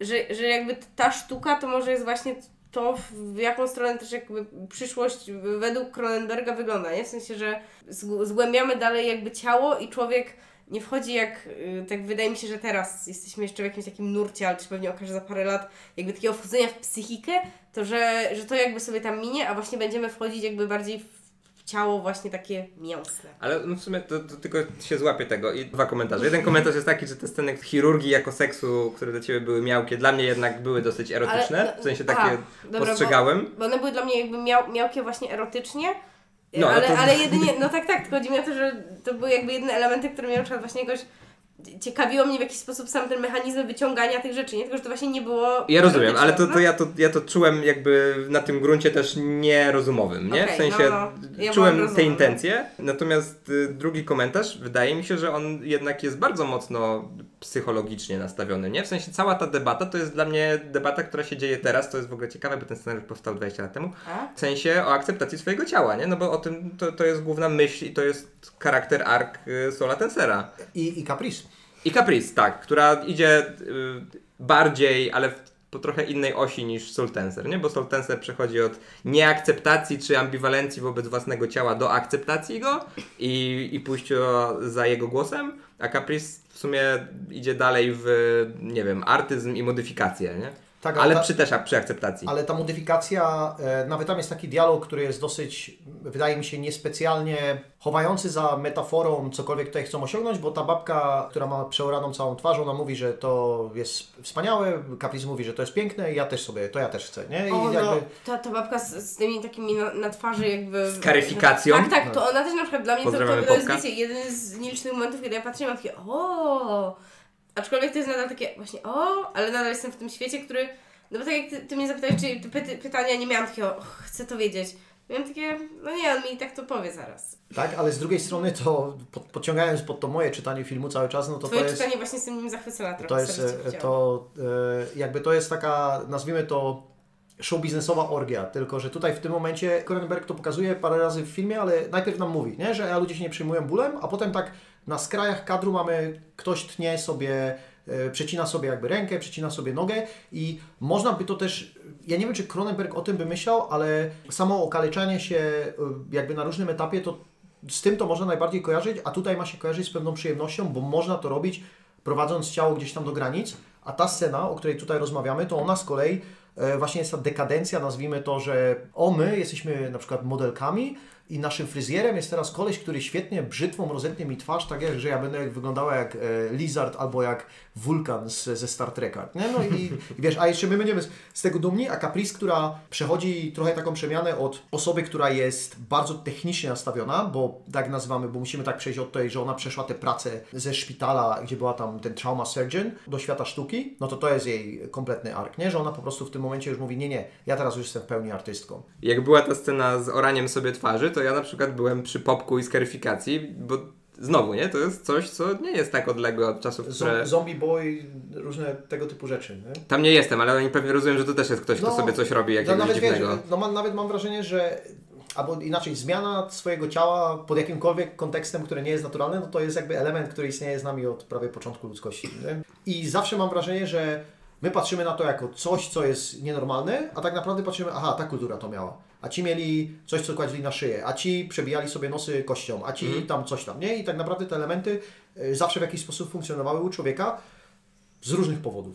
że, że jakby ta sztuka to może jest właśnie to, w jaką stronę też jakby przyszłość według Cronenberga wygląda, nie? W sensie, że zg- zgłębiamy dalej jakby ciało i człowiek nie wchodzi jak, y, tak wydaje mi się, że teraz jesteśmy jeszcze w jakimś takim nurcie, ale się pewnie okaże za parę lat, jakby takiego wchodzenia w psychikę, to że, że to jakby sobie tam minie, a właśnie będziemy wchodzić jakby bardziej w ciało właśnie takie mięsne. Ale no w sumie to, to tylko się złapię tego i dwa komentarze. Jeden komentarz jest taki, że te sceny chirurgii jako seksu, które dla Ciebie były miałkie, dla mnie jednak były dosyć erotyczne, Ale- no, w sensie takie dobra, postrzegałem. Bo one były dla mnie jakby miał, miałkie właśnie erotycznie. No, ale to- ale jedynie, no tak, tak, chodzi mi o to, że to były jakby jedyne elementy, które mnie na przykład właśnie jakoś ciekawiło mnie w jakiś sposób sam ten mechanizm wyciągania tych rzeczy, nie? Tylko, że to właśnie nie było Ja rozumiem, ale to, to, ja to ja to czułem jakby na tym gruncie też nierozumowym, nie? Okej, w sensie no, no. Ja czułem te intencje, natomiast y, drugi komentarz, wydaje mi się, że on jednak jest bardzo mocno psychologicznie nastawiony, nie? W sensie cała ta debata to jest dla mnie debata, która się dzieje teraz, to jest w ogóle ciekawe, bo ten scenariusz powstał 20 lat temu, w sensie o akceptacji swojego ciała, nie? No bo o tym to, to jest główna myśl i to jest charakter ark y, Sola Tensera. I, i Caprice. I Caprice, tak, która idzie y, bardziej, ale w, po trochę innej osi niż Soul Tensor, nie? Bo Soul Tensor przechodzi od nieakceptacji czy ambiwalencji wobec własnego ciała do akceptacji go i, i pójścia za jego głosem, a Caprice w sumie idzie dalej w, nie wiem, artyzm i modyfikację, nie? Tak, ale ta- przy też przy akceptacji. Ale ta modyfikacja, e, nawet tam jest taki dialog, który jest dosyć, wydaje mi się, niespecjalnie chowający za metaforą cokolwiek tutaj chcą osiągnąć, bo ta babka, która ma przeoraną całą twarz, ona mówi, że to jest wspaniałe, Caprice mówi, że to jest piękne i ja też sobie, to ja też chcę, nie? I O, no, jakby, ta, ta babka z, z tymi takimi na, na twarzy jakby... Z karyfikacją? Tak, tak, to ona też na przykład dla mnie to, to, to jest, wiecie, jeden z nielicznych momentów, kiedy ja patrzę i mam takie o, Aczkolwiek to jest nadal takie właśnie o, ale nadal jestem w tym świecie, który... No bo tak jak ty, ty mnie zapytałeś, czy te py, pytania, nie miałam takiego, "Och, chcę to wiedzieć. Miałam takie, no nie, on mi tak to powie zaraz. tak, ale z drugiej strony to, pod, podciągając pod to moje czytanie filmu cały czas, no to Twoje to jest... czytanie właśnie jestem nim zachwycona trochę. To jest, e, to e, jakby to jest taka, nazwijmy to show biznesowa orgia, tylko że tutaj w tym momencie Cronenberg to pokazuje parę razy w filmie, ale najpierw nam mówi, nie, że ludzie się nie przejmują bólem, a potem tak na skrajach kadru mamy, ktoś tnie sobie, e, przecina sobie jakby rękę, przecina sobie nogę i można by to też, ja nie wiem czy Cronenberg o tym by myślał, ale samo okaleczanie się e, jakby na różnym etapie to z tym to można najbardziej kojarzyć, a tutaj ma się kojarzyć z pewną przyjemnością, bo można to robić prowadząc ciało gdzieś tam do granic, a ta scena, o której tutaj rozmawiamy, to ona z kolei e, właśnie jest ta dekadencja, nazwijmy to, że o my jesteśmy na przykład modelkami i naszym fryzjerem jest teraz koleś, który świetnie brzytwą rozetnie mi twarz, tak jak, że ja będę jak wyglądała jak e, Lizard albo jak Vulcan z, ze Star Treka. Nie? No i, <laughs> i wiesz, a jeszcze my będziemy z, z tego dumni, a Caprice, która przechodzi trochę taką przemianę od osoby, która jest bardzo technicznie nastawiona, bo tak nazywamy, bo musimy tak przejść od tej, że ona przeszła tę pracę ze szpitala, gdzie była tam ten trauma surgeon, do świata sztuki, no to to jest jej kompletny ark, nie? Że ona po prostu w tym momencie już mówi, nie, nie, ja teraz już jestem w pełni artystką. Jak była ta scena z oraniem sobie twarzy, to ja na przykład byłem przy popku i skaryfikacji, bo znowu, nie? To jest coś, co nie jest tak odległe od czasów, które... Zo- Zombie Boy, różne tego typu rzeczy, nie? Tam nie jestem, ale oni pewnie rozumiem, że to też jest ktoś, kto sobie coś robi no, jakiegoś nawet dziwnego. Wiesz, no, ma, nawet mam wrażenie, że albo inaczej, zmiana swojego ciała pod jakimkolwiek kontekstem, który nie jest naturalny, no to jest jakby element, który istnieje z nami od prawie początku ludzkości. Nie? I zawsze mam wrażenie, że My patrzymy na to jako coś, co jest nienormalne, a tak naprawdę patrzymy, aha, ta kultura to miała. A ci mieli coś, co kładzili na szyję, a ci przebijali sobie nosy kością, a ci Mhm. tam coś tam, nie? I tak naprawdę te elementy y, zawsze w jakiś sposób funkcjonowały u człowieka z różnych powodów.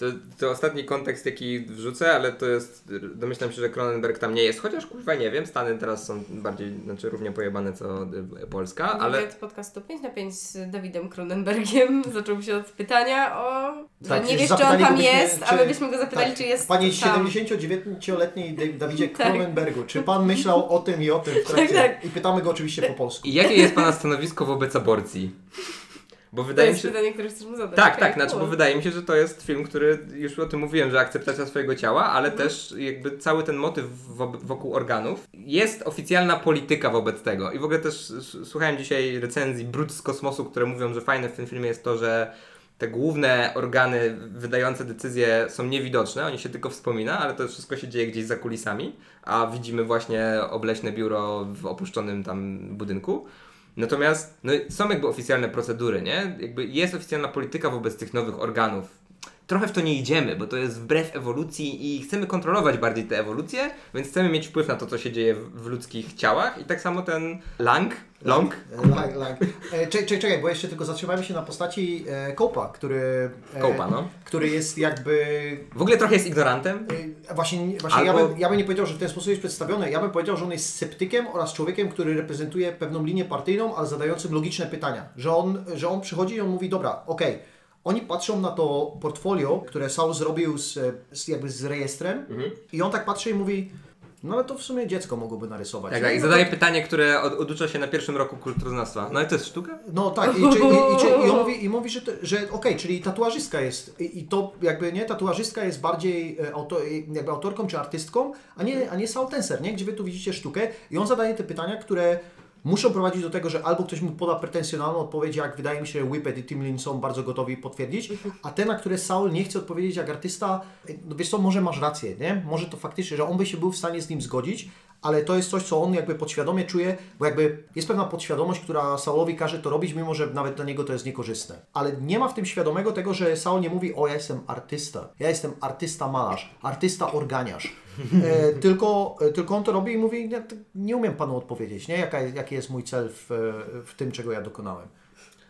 To, to ostatni kontekst, jaki wrzucę, ale to jest, domyślam się, że Cronenberg tam nie jest, chociaż kurwa nie wiem, Stany teraz są bardziej, znaczy równie pojebane co y, Polska, ale... Wywiad podcastu 5 na 5 z Dawidem Cronenbergiem <laughs> zaczął się od pytania o... Tak, nie wiesz, czy on tam jest, czy- a my byśmy go zapytali, tak, czy jest Panie tam. 79-letniej Dav- Dawidzie <laughs> Tak. Cronenbergu, czy pan myślał o tym i o tym w <laughs> trakcie? tak. I pytamy go oczywiście po polsku. I jakie jest Pana stanowisko wobec aborcji? Bo To wydaje mi jest się... pytanie, które chcesz mu zadać. Tak, Okej, tak, znaczy, cool. bo wydaje mi się, że to jest film, który już o tym mówiłem, że akceptacja swojego ciała, ale też jakby cały ten motyw wo- wokół organów. Jest oficjalna polityka wobec tego. I w ogóle też słuchałem dzisiaj recenzji Brud z kosmosu, które mówią, że fajne w tym filmie jest to, że te główne organy wydające decyzje są niewidoczne, o nich się tylko wspomina, ale to wszystko się dzieje gdzieś za kulisami, a widzimy właśnie obleśne biuro w opuszczonym tam budynku. Natomiast no, są jakby oficjalne procedury, nie? Jakby jest oficjalna polityka wobec tych nowych organów. Trochę w to nie idziemy, bo to jest wbrew ewolucji i chcemy kontrolować bardziej tę ewolucję, więc chcemy mieć wpływ na to, co się dzieje w, w ludzkich ciałach. I tak samo ten Lang, Long, Lang, lang. E, Czekaj, czekaj, czekaj, bo jeszcze tylko zatrzymajmy się na postaci e, Kopa, który... e, Kopa, no. Który jest jakby... W ogóle trochę jest ignorantem. e, Właśnie, właśnie ja, Albo- bym, ja bym nie powiedział, że w ten sposób jest przedstawiony. Ja bym powiedział, że on jest sceptykiem oraz człowiekiem, który reprezentuje pewną linię partyjną, ale zadającym logiczne pytania. Że on, że on przychodzi i on mówi, dobra, okej, oni patrzą na to portfolio, które Saul zrobił z, z, jakby z rejestrem Mhm. i on tak patrzy i mówi, no ale to w sumie dziecko mogłoby narysować. Tak, tak. I No zadaje pytanie, które od, oducza się na pierwszym roku kulturoznawstwa. No i to jest sztuka? No tak, i, czy, i, i, czy, i on mówi, i mówi że, to- że okej, czyli tatuażystka jest, i, i to jakby nie, tatuażystka jest bardziej e, auto, e, jakby autorką czy artystką, a nie, a nie Saul Tenser, nie? Gdzie wy tu widzicie sztukę i on zadaje te pytania, które muszą prowadzić do tego, że albo ktoś mu poda pretensjonalną odpowiedź, jak wydaje mi się Whippet i Tim Lin są bardzo gotowi potwierdzić, a te, na które Saul nie chce odpowiedzieć jak artysta, no wiesz co, może masz rację, nie? Może to faktycznie, że on by się był w stanie z nim zgodzić, ale to jest coś, co on jakby podświadomie czuje, bo jakby jest pewna podświadomość, która Saulowi każe to robić, mimo że nawet dla niego to jest niekorzystne. Ale nie ma w tym świadomego tego, że Saul nie mówi, o ja jestem artysta, ja jestem artysta malarz, artysta organiarz. E, <laughs> tylko, e, tylko on to robi i mówi, nie, nie umiem panu odpowiedzieć, nie? Jaka, jaki jest mój cel w, e, w tym, czego ja dokonałem.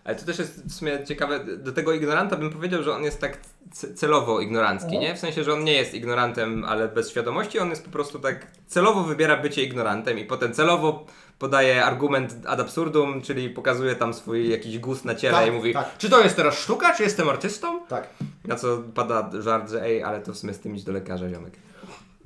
Ale to też jest w sumie ciekawe, do tego ignoranta bym powiedział, że on jest tak celowo ignorancki, nie? W sensie, że on nie jest ignorantem, ale bez świadomości, on jest po prostu tak celowo wybiera bycie ignorantem i potem celowo podaje argument ad absurdum, czyli pokazuje tam swój jakiś gust na ciele Tak, i mówi, tak. czy to jest teraz sztuka, czy jestem artystą? Tak. Na co pada żart, że ej, ale to w sumie z tym idź do lekarza, ziomek.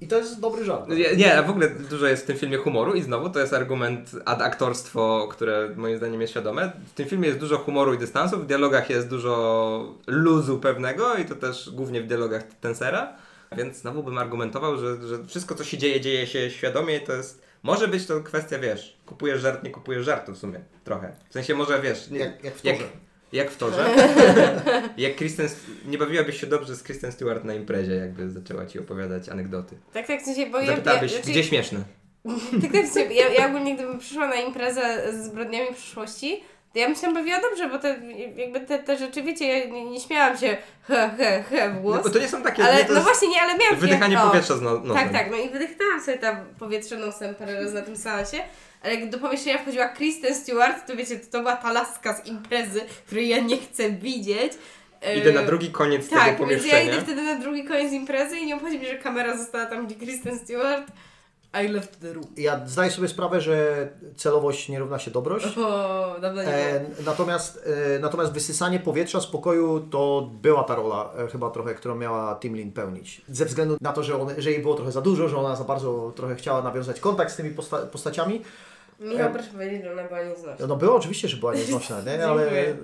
I to jest dobry żart. Nie, nie, w ogóle dużo jest w tym filmie humoru i znowu to jest argument ad aktorstwo, które moim zdaniem jest świadome. W tym filmie jest dużo humoru i dystansu, w dialogach jest dużo luzu pewnego i to też głównie w dialogach Tensera, więc znowu bym argumentował, że, że wszystko co się dzieje, dzieje się świadomie i to jest... Może być to kwestia, wiesz, kupujesz żart, nie kupujesz żartu w sumie, trochę. W sensie może, wiesz... Nie, Jak, jak w jak, torze. jak w torze. <laughs> jak Kristen... Nie bawiłabyś się dobrze z Kristen Stewart na imprezie, jakby zaczęła ci opowiadać anegdoty. Tak, tak, w sensie, bo ja... Zapytałabyś, ja, znaczy- gdzie śmieszne? <laughs> Tak, tak, w sensie, ja, ja ogólnie gdybym przyszła na imprezę z zbrodniami przyszłości, to ja bym się bawiła dobrze, bo te, jakby te, te rzeczy, wiecie, ja nie, nie śmiałam się he, he, he w głos. No, to nie są takie... ale no właśnie nie, ale miałam Wydychanie powietrza z no, nosem. Tak, tak, no i wydychtałam sobie tam powietrze nosem parę razy na tym seansie, ale jak do pomieszczenia wchodziła Kristen Stewart, to wiecie, to, to była ta laska z imprezy, której ja nie chcę widzieć. Idę na E, drugi koniec Tak, tego więc ja pomieszczenia. idę wtedy na drugi koniec imprezy i nie obchodzi mnie, że kamera została tam, gdzie Kristen Stewart. I left the room. Ja zdaję sobie sprawę, że celowość nie równa się dobrość. O, dawno nie. E, natomiast, e, natomiast wysysanie powietrza z pokoju to była ta rola e, chyba trochę, którą miała Tim Lin pełnić. Ze względu na to, że, on, że jej było trochę za dużo, że ona za bardzo trochę chciała nawiązać kontakt z tymi posta postaciami. Michał, proszę powiedzieć, że ona była nieznośna. No było oczywiście, że była nieznośna, nie? <laughs> ale Dziękuję.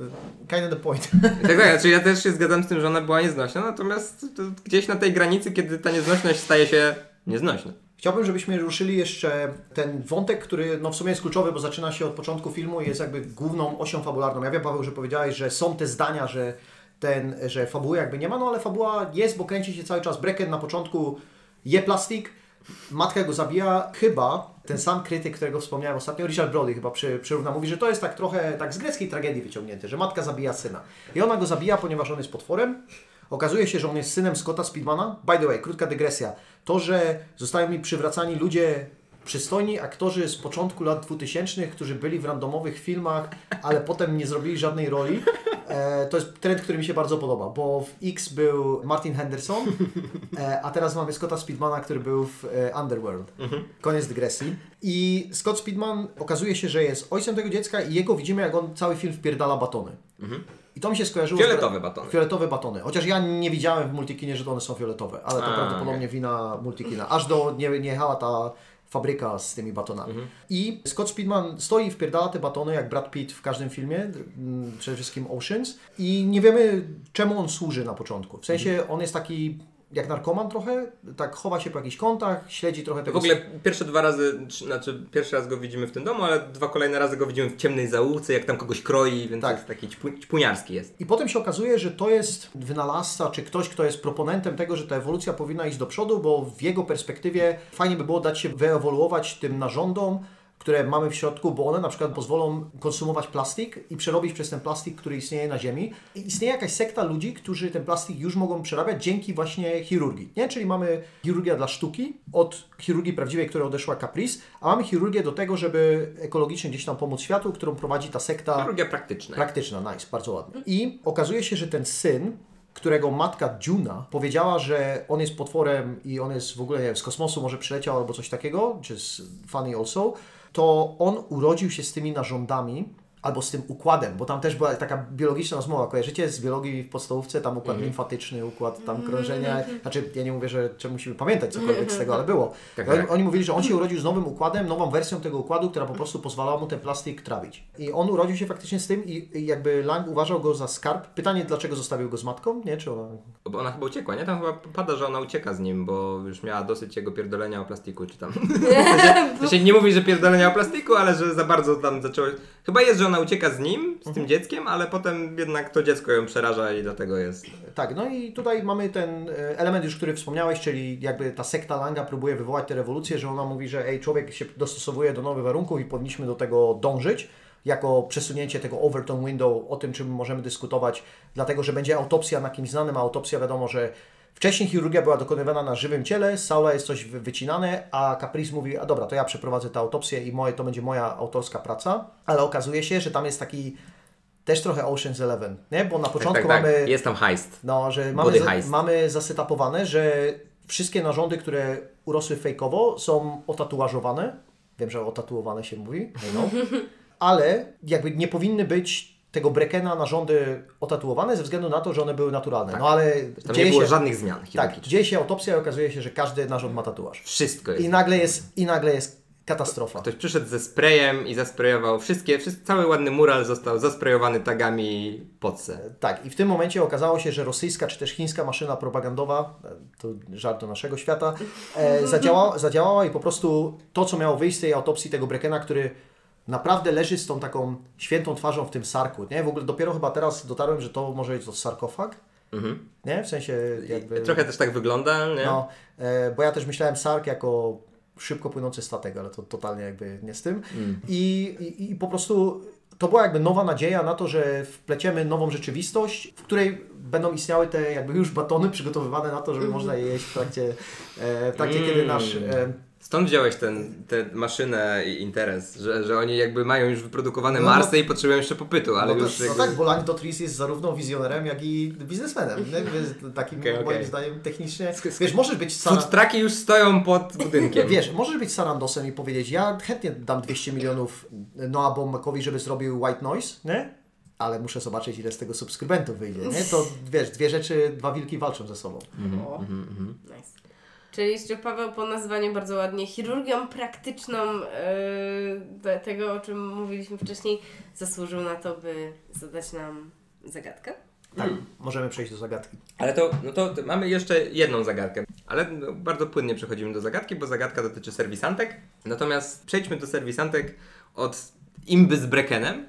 kind of the point. Tak, tak, znaczy ja też się zgadzam z tym, że ona była nieznośna, natomiast to gdzieś na tej granicy, kiedy ta nieznośność staje się nieznośna. Chciałbym, żebyśmy ruszyli jeszcze ten wątek, który no w sumie jest kluczowy, bo zaczyna się od początku filmu i jest jakby główną osią fabularną. Ja wiem, Paweł, że powiedziałeś, że są te zdania, że, ten, że fabuły jakby nie ma, no ale fabuła jest, bo kręci się cały czas. Brecken na początku je plastik, matka go zabija. Chyba ten sam krytyk, którego wspomniałem ostatnio, Richard Brody chyba przy, przyrówna, mówi, że to jest tak trochę tak z greckiej tragedii wyciągnięte, że matka zabija syna. I ona go zabija, ponieważ on jest potworem, Okazuje się, że on jest synem Scotta Speedmana. By the way, krótka dygresja. To, że zostają mi przywracani ludzie przystojni aktorzy z początku lat 2000, którzy byli w randomowych filmach, ale <laughs> potem nie zrobili żadnej roli. E, to jest trend, który mi się bardzo podoba, bo w X był Martin Henderson, e, a teraz mamy Scotta Speedmana, który był w e, Underworld. Koniec dygresji. I Scott Speedman okazuje się, że jest ojcem tego dziecka i jego widzimy, jak on cały film wpierdala batony. I to mi się skojarzyło Fioletowe z... batony. Fioletowe batony. Chociaż ja nie widziałem w Multikinie, że one są fioletowe, ale to A, prawdopodobnie wina Multikina. Aż do nie, nie jechała ta fabryka z tymi batonami. I Scott Speedman stoi i wpierdala te batony, jak Brad Pitt w każdym filmie, mm, przede wszystkim Oceans. I nie wiemy, czemu on służy na początku. W sensie on jest taki jak narkoman trochę, tak chowa się po jakichś kątach, śledzi trochę W tego... ogóle pierwsze dwa razy, czy- znaczy pierwszy raz go widzimy w tym domu, ale dwa kolejne razy go widzimy w ciemnej zaułce, jak tam kogoś kroi, więc Tak. jest taki ćpu, ćpuniarski jest. I potem się okazuje, że to jest wynalazca, czy ktoś, kto jest proponentem tego, że ta ewolucja powinna iść do przodu, bo w jego perspektywie fajnie by było dać się wyewoluować tym narządom, które mamy w środku, bo one na przykład pozwolą konsumować plastik i przerobić przez ten plastik, który istnieje na Ziemi. I istnieje jakaś sekta ludzi, którzy ten plastik już mogą przerabiać dzięki właśnie chirurgii. Nie? Czyli mamy chirurgia dla sztuki, od chirurgii prawdziwej, która odeszła Caprice, a mamy chirurgię do tego, żeby ekologicznie gdzieś tam pomóc światu, którą prowadzi ta sekta. Chirurgia praktyczna. Praktyczna, nice, bardzo ładnie. I okazuje się, że ten syn, którego matka Juna powiedziała, że on jest potworem i on jest w ogóle, nie wiem, z kosmosu może przyleciał albo coś takiego, czy z funny also, to on urodził się z tymi narządami albo z tym układem, bo tam też była taka biologiczna rozmowa, kojarzycie z biologii w podstawówce, tam układ limfatyczny, układ tam krążenia, znaczy ja nie mówię, że, że musimy pamiętać cokolwiek z tego, ale było. Tak, tak. oni mówili, że on się urodził z nowym układem, nową wersją tego układu, która po prostu pozwalała mu ten plastik trawić. I on urodził się faktycznie z tym i, i jakby Lang uważał go za skarb. Pytanie, dlaczego zostawił go z matką? Nie, czy ona... Bo ona chyba uciekła, nie? Tam chyba pada, że ona ucieka z nim, bo już miała dosyć jego pierdolenia o plastiku, czy tam. <laughs> <laughs> To się nie mówi, że pierdolenia o plastiku, ale że za bardzo tam zaczęło. Chyba jest, że ona ucieka z nim, z tym dzieckiem, ale potem jednak to dziecko ją przeraża i dlatego jest. Tak, no i tutaj mamy ten e, element już, który wspomniałeś, czyli jakby ta sekta Langa próbuje wywołać tę rewolucję, że ona mówi, że ej, człowiek się dostosowuje do nowych warunków i powinniśmy do tego dążyć. Jako przesunięcie tego Overton window, o tym czym możemy dyskutować, dlatego że będzie autopsja na kimś znanym, a autopsja wiadomo, że wcześniej chirurgia była dokonywana na żywym ciele, z Saula jest coś wy- wycinane, a Caprice mówi, a dobra, to ja przeprowadzę tę autopsję i moje, to będzie moja autorska praca, ale okazuje się, że tam jest taki też trochę Ocean's Eleven, nie? Bo na początku tak, tak, mamy... tak. Jest tam heist. No, że mamy, za, heist. mamy zasytapowane, że wszystkie narządy, które urosły fejkowo są otatuażowane. Wiem, że otatuowane się mówi, <laughs> ale jakby nie powinny być tego Brekena narządy otatuowane ze względu na to, że one były naturalne. No ale Tak. Tam dzieje nie było się, żadnych zmian tak, dzieje się autopsja i okazuje się, że każdy narząd ma tatuaż. Wszystko jest. I nagle jest, i nagle jest katastrofa. Ktoś przyszedł ze sprayem i zasprejował wszystkie, cały ładny mural został zasprejowany tagami podse. Tak, i w tym momencie okazało się, że rosyjska czy też chińska maszyna propagandowa, e, to żart do naszego świata, e, zadziałała, zadziałała i po prostu to, co miało wyjść z tej autopsji tego Brekena, który naprawdę leży z tą taką świętą twarzą w tym sarku, nie? W ogóle dopiero chyba teraz dotarłem, że to może być to sarkofag, Mhm. nie? W sensie jakby... Trochę też tak wygląda, nie? No, e, bo ja też myślałem sark jako szybko płynący statek, ale to totalnie jakby nie z tym. I, i, I po prostu to była jakby nowa nadzieja na to, że wpleciemy nową rzeczywistość, w której będą istniały te jakby już batony przygotowywane na to, żeby można je jeść w trakcie, e, w trakcie Mm. kiedy nasz... Stąd wziąłeś ten, tę maszynę i interes, że, że oni jakby mają już wyprodukowane No, no. Marsy i potrzebują jeszcze popytu, ale no, już to, no jakby... tak, bo Lang Dotris jest zarówno wizjonerem, jak i biznesmenem. Nie? Takim Okej, moim okej. zdaniem technicznie... Wiesz, możesz być... Sara- Food trucki już stoją pod budynkiem. <laughs> Wiesz, możesz być Sarandosem i powiedzieć, ja chętnie dam 200 milionów Noah Baumbach'owi, żeby zrobił White Noise, nie? Ale muszę zobaczyć, ile z tego subskrybentów wyjdzie, nie? To wiesz, dwie rzeczy, dwa wilki walczą ze sobą. O. Nice. Czyli jeszcze Paweł po nazwaniu bardzo ładnie chirurgią praktyczną yy, te- tego, o czym mówiliśmy wcześniej, zasłużył na to, by zadać nam zagadkę. Tak, możemy przejść do zagadki. Ale to, no to, to mamy jeszcze jedną zagadkę. Ale no, bardzo płynnie przechodzimy do zagadki, bo zagadka dotyczy serwisantek. Natomiast przejdźmy do serwisantek od imby z Breckenem,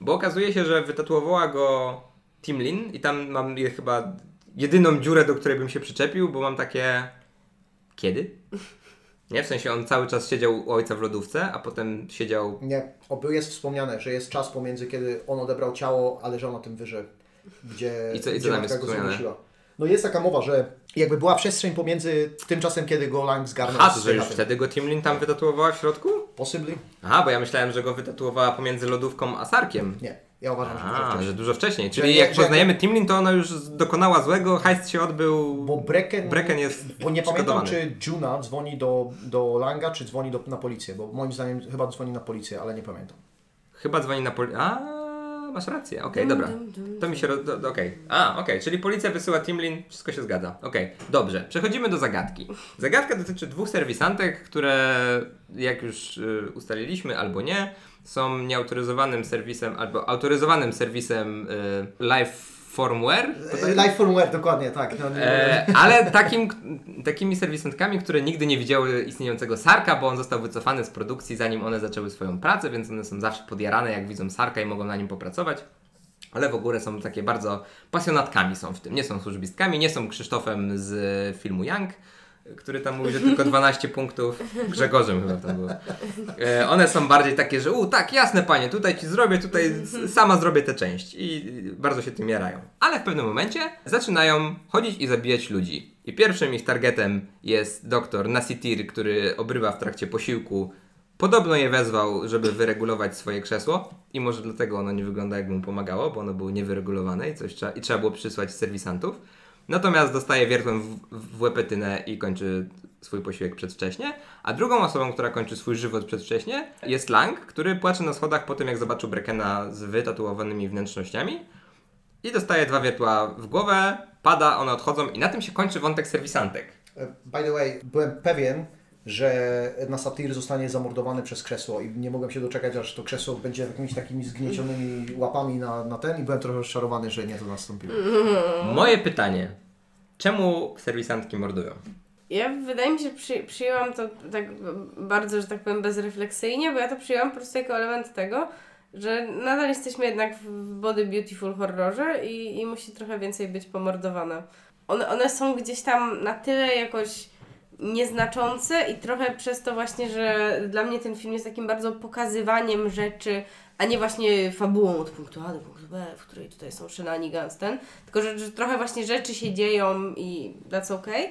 bo okazuje się, że wytatuowała go Tim Lin i tam mam je- chyba jedyną dziurę, do której bym się przyczepił, bo mam takie... Kiedy? Nie, w sensie on cały czas siedział u ojca w lodówce, a potem siedział... Nie, oby jest wspomniane, że jest czas pomiędzy, kiedy on odebrał ciało, a leżał na tym wyże, gdzie, I co- i co tam jest wspomniane? No jest taka mowa, że jakby była przestrzeń pomiędzy tym czasem, kiedy go Lang zgarnął A, to że już wtedy go Timlin tam wytatuowała w środku? Possibly? Aha, bo ja myślałem, że go wytatuowała pomiędzy lodówką a sarkiem. Nie, ja uważam, że dużo A, wcześniej. że dużo wcześniej. Że Czyli nie- jak że- poznajemy Timlin, to ona już dokonała złego, hajst się odbył. Bo Brecken, Brecken jest Bo nie pamiętam, czy Juna dzwoni do, do Langa, czy dzwoni do, na policję, bo moim zdaniem chyba dzwoni na policję, ale nie pamiętam. Chyba dzwoni na poli... A, masz rację. Okej, dobra. To mi się... Okej. A, okej. Czyli policja wysyła Timlin, wszystko się zgadza. Okej, dobrze. Przechodzimy do zagadki. Zagadka dotyczy dwóch serwisantek, które jak już y, ustaliliśmy albo nie, są nieautoryzowanym serwisem albo autoryzowanym serwisem y, Live Formware. E, Life Firmware, dokładnie, tak. No, E, <laughs> ale takim, takimi serwisantkami, które nigdy nie widziały istniejącego Sarka, bo on został wycofany z produkcji zanim one zaczęły swoją pracę, więc one są zawsze podjarane, jak widzą Sarka i mogą na nim popracować. Ale w ogóle są takie bardzo pasjonatkami są w tym. Nie są służbistkami, nie są Krzysztofem z filmu Young, który tam mówi, że tylko 12 punktów. Grzegorzem chyba tam było. E, one są bardziej takie, że u, tak, jasne panie, tutaj ci zrobię, tutaj s- sama zrobię tę część. I bardzo się tym jarają. Ale w pewnym momencie zaczynają chodzić i zabijać ludzi. I pierwszym ich targetem jest doktor Nasitir, który obrywa w trakcie posiłku. Podobno je wezwał, żeby wyregulować swoje krzesło i może dlatego ono nie wygląda jakby mu pomagało, bo ono było niewyregulowane i, coś trzeba, i trzeba było przysłać serwisantów. Natomiast dostaje wiertłem w, w łepetynę i kończy swój posiłek przedwcześnie. A drugą osobą, która kończy swój żywot przedwcześnie jest Lang, który płacze na schodach po tym, jak zobaczył Brekena z wytatuowanymi wnętrznościami. I dostaje dwa wiertła w głowę, pada, one odchodzą i na tym się kończy wątek serwisantek. E, By the way, byłem pewien, że Nasatir zostanie zamordowany przez krzesło i nie mogłem się doczekać, aż to krzesło będzie jakimiś takimi zgniecionymi łapami na, na ten i byłem trochę rozczarowany, że nie to nastąpiło. Moje pytanie. Czemu serwisantki mordują? Ja wydaje mi się, przy, przyjęłam to tak bardzo, że tak powiem, bezrefleksyjnie, bo ja to przyjęłam po prostu jako element tego, że nadal jesteśmy jednak w body beautiful horrorze i, i musi trochę więcej być pomordowane. One, one są gdzieś tam na tyle jakoś nieznaczące i trochę przez to właśnie, że dla mnie ten film jest takim bardzo pokazywaniem rzeczy, a nie właśnie fabułą od punktu A do punktu B, w której tutaj są shenanigans ten, tylko że, że trochę właśnie rzeczy się dzieją i that's okay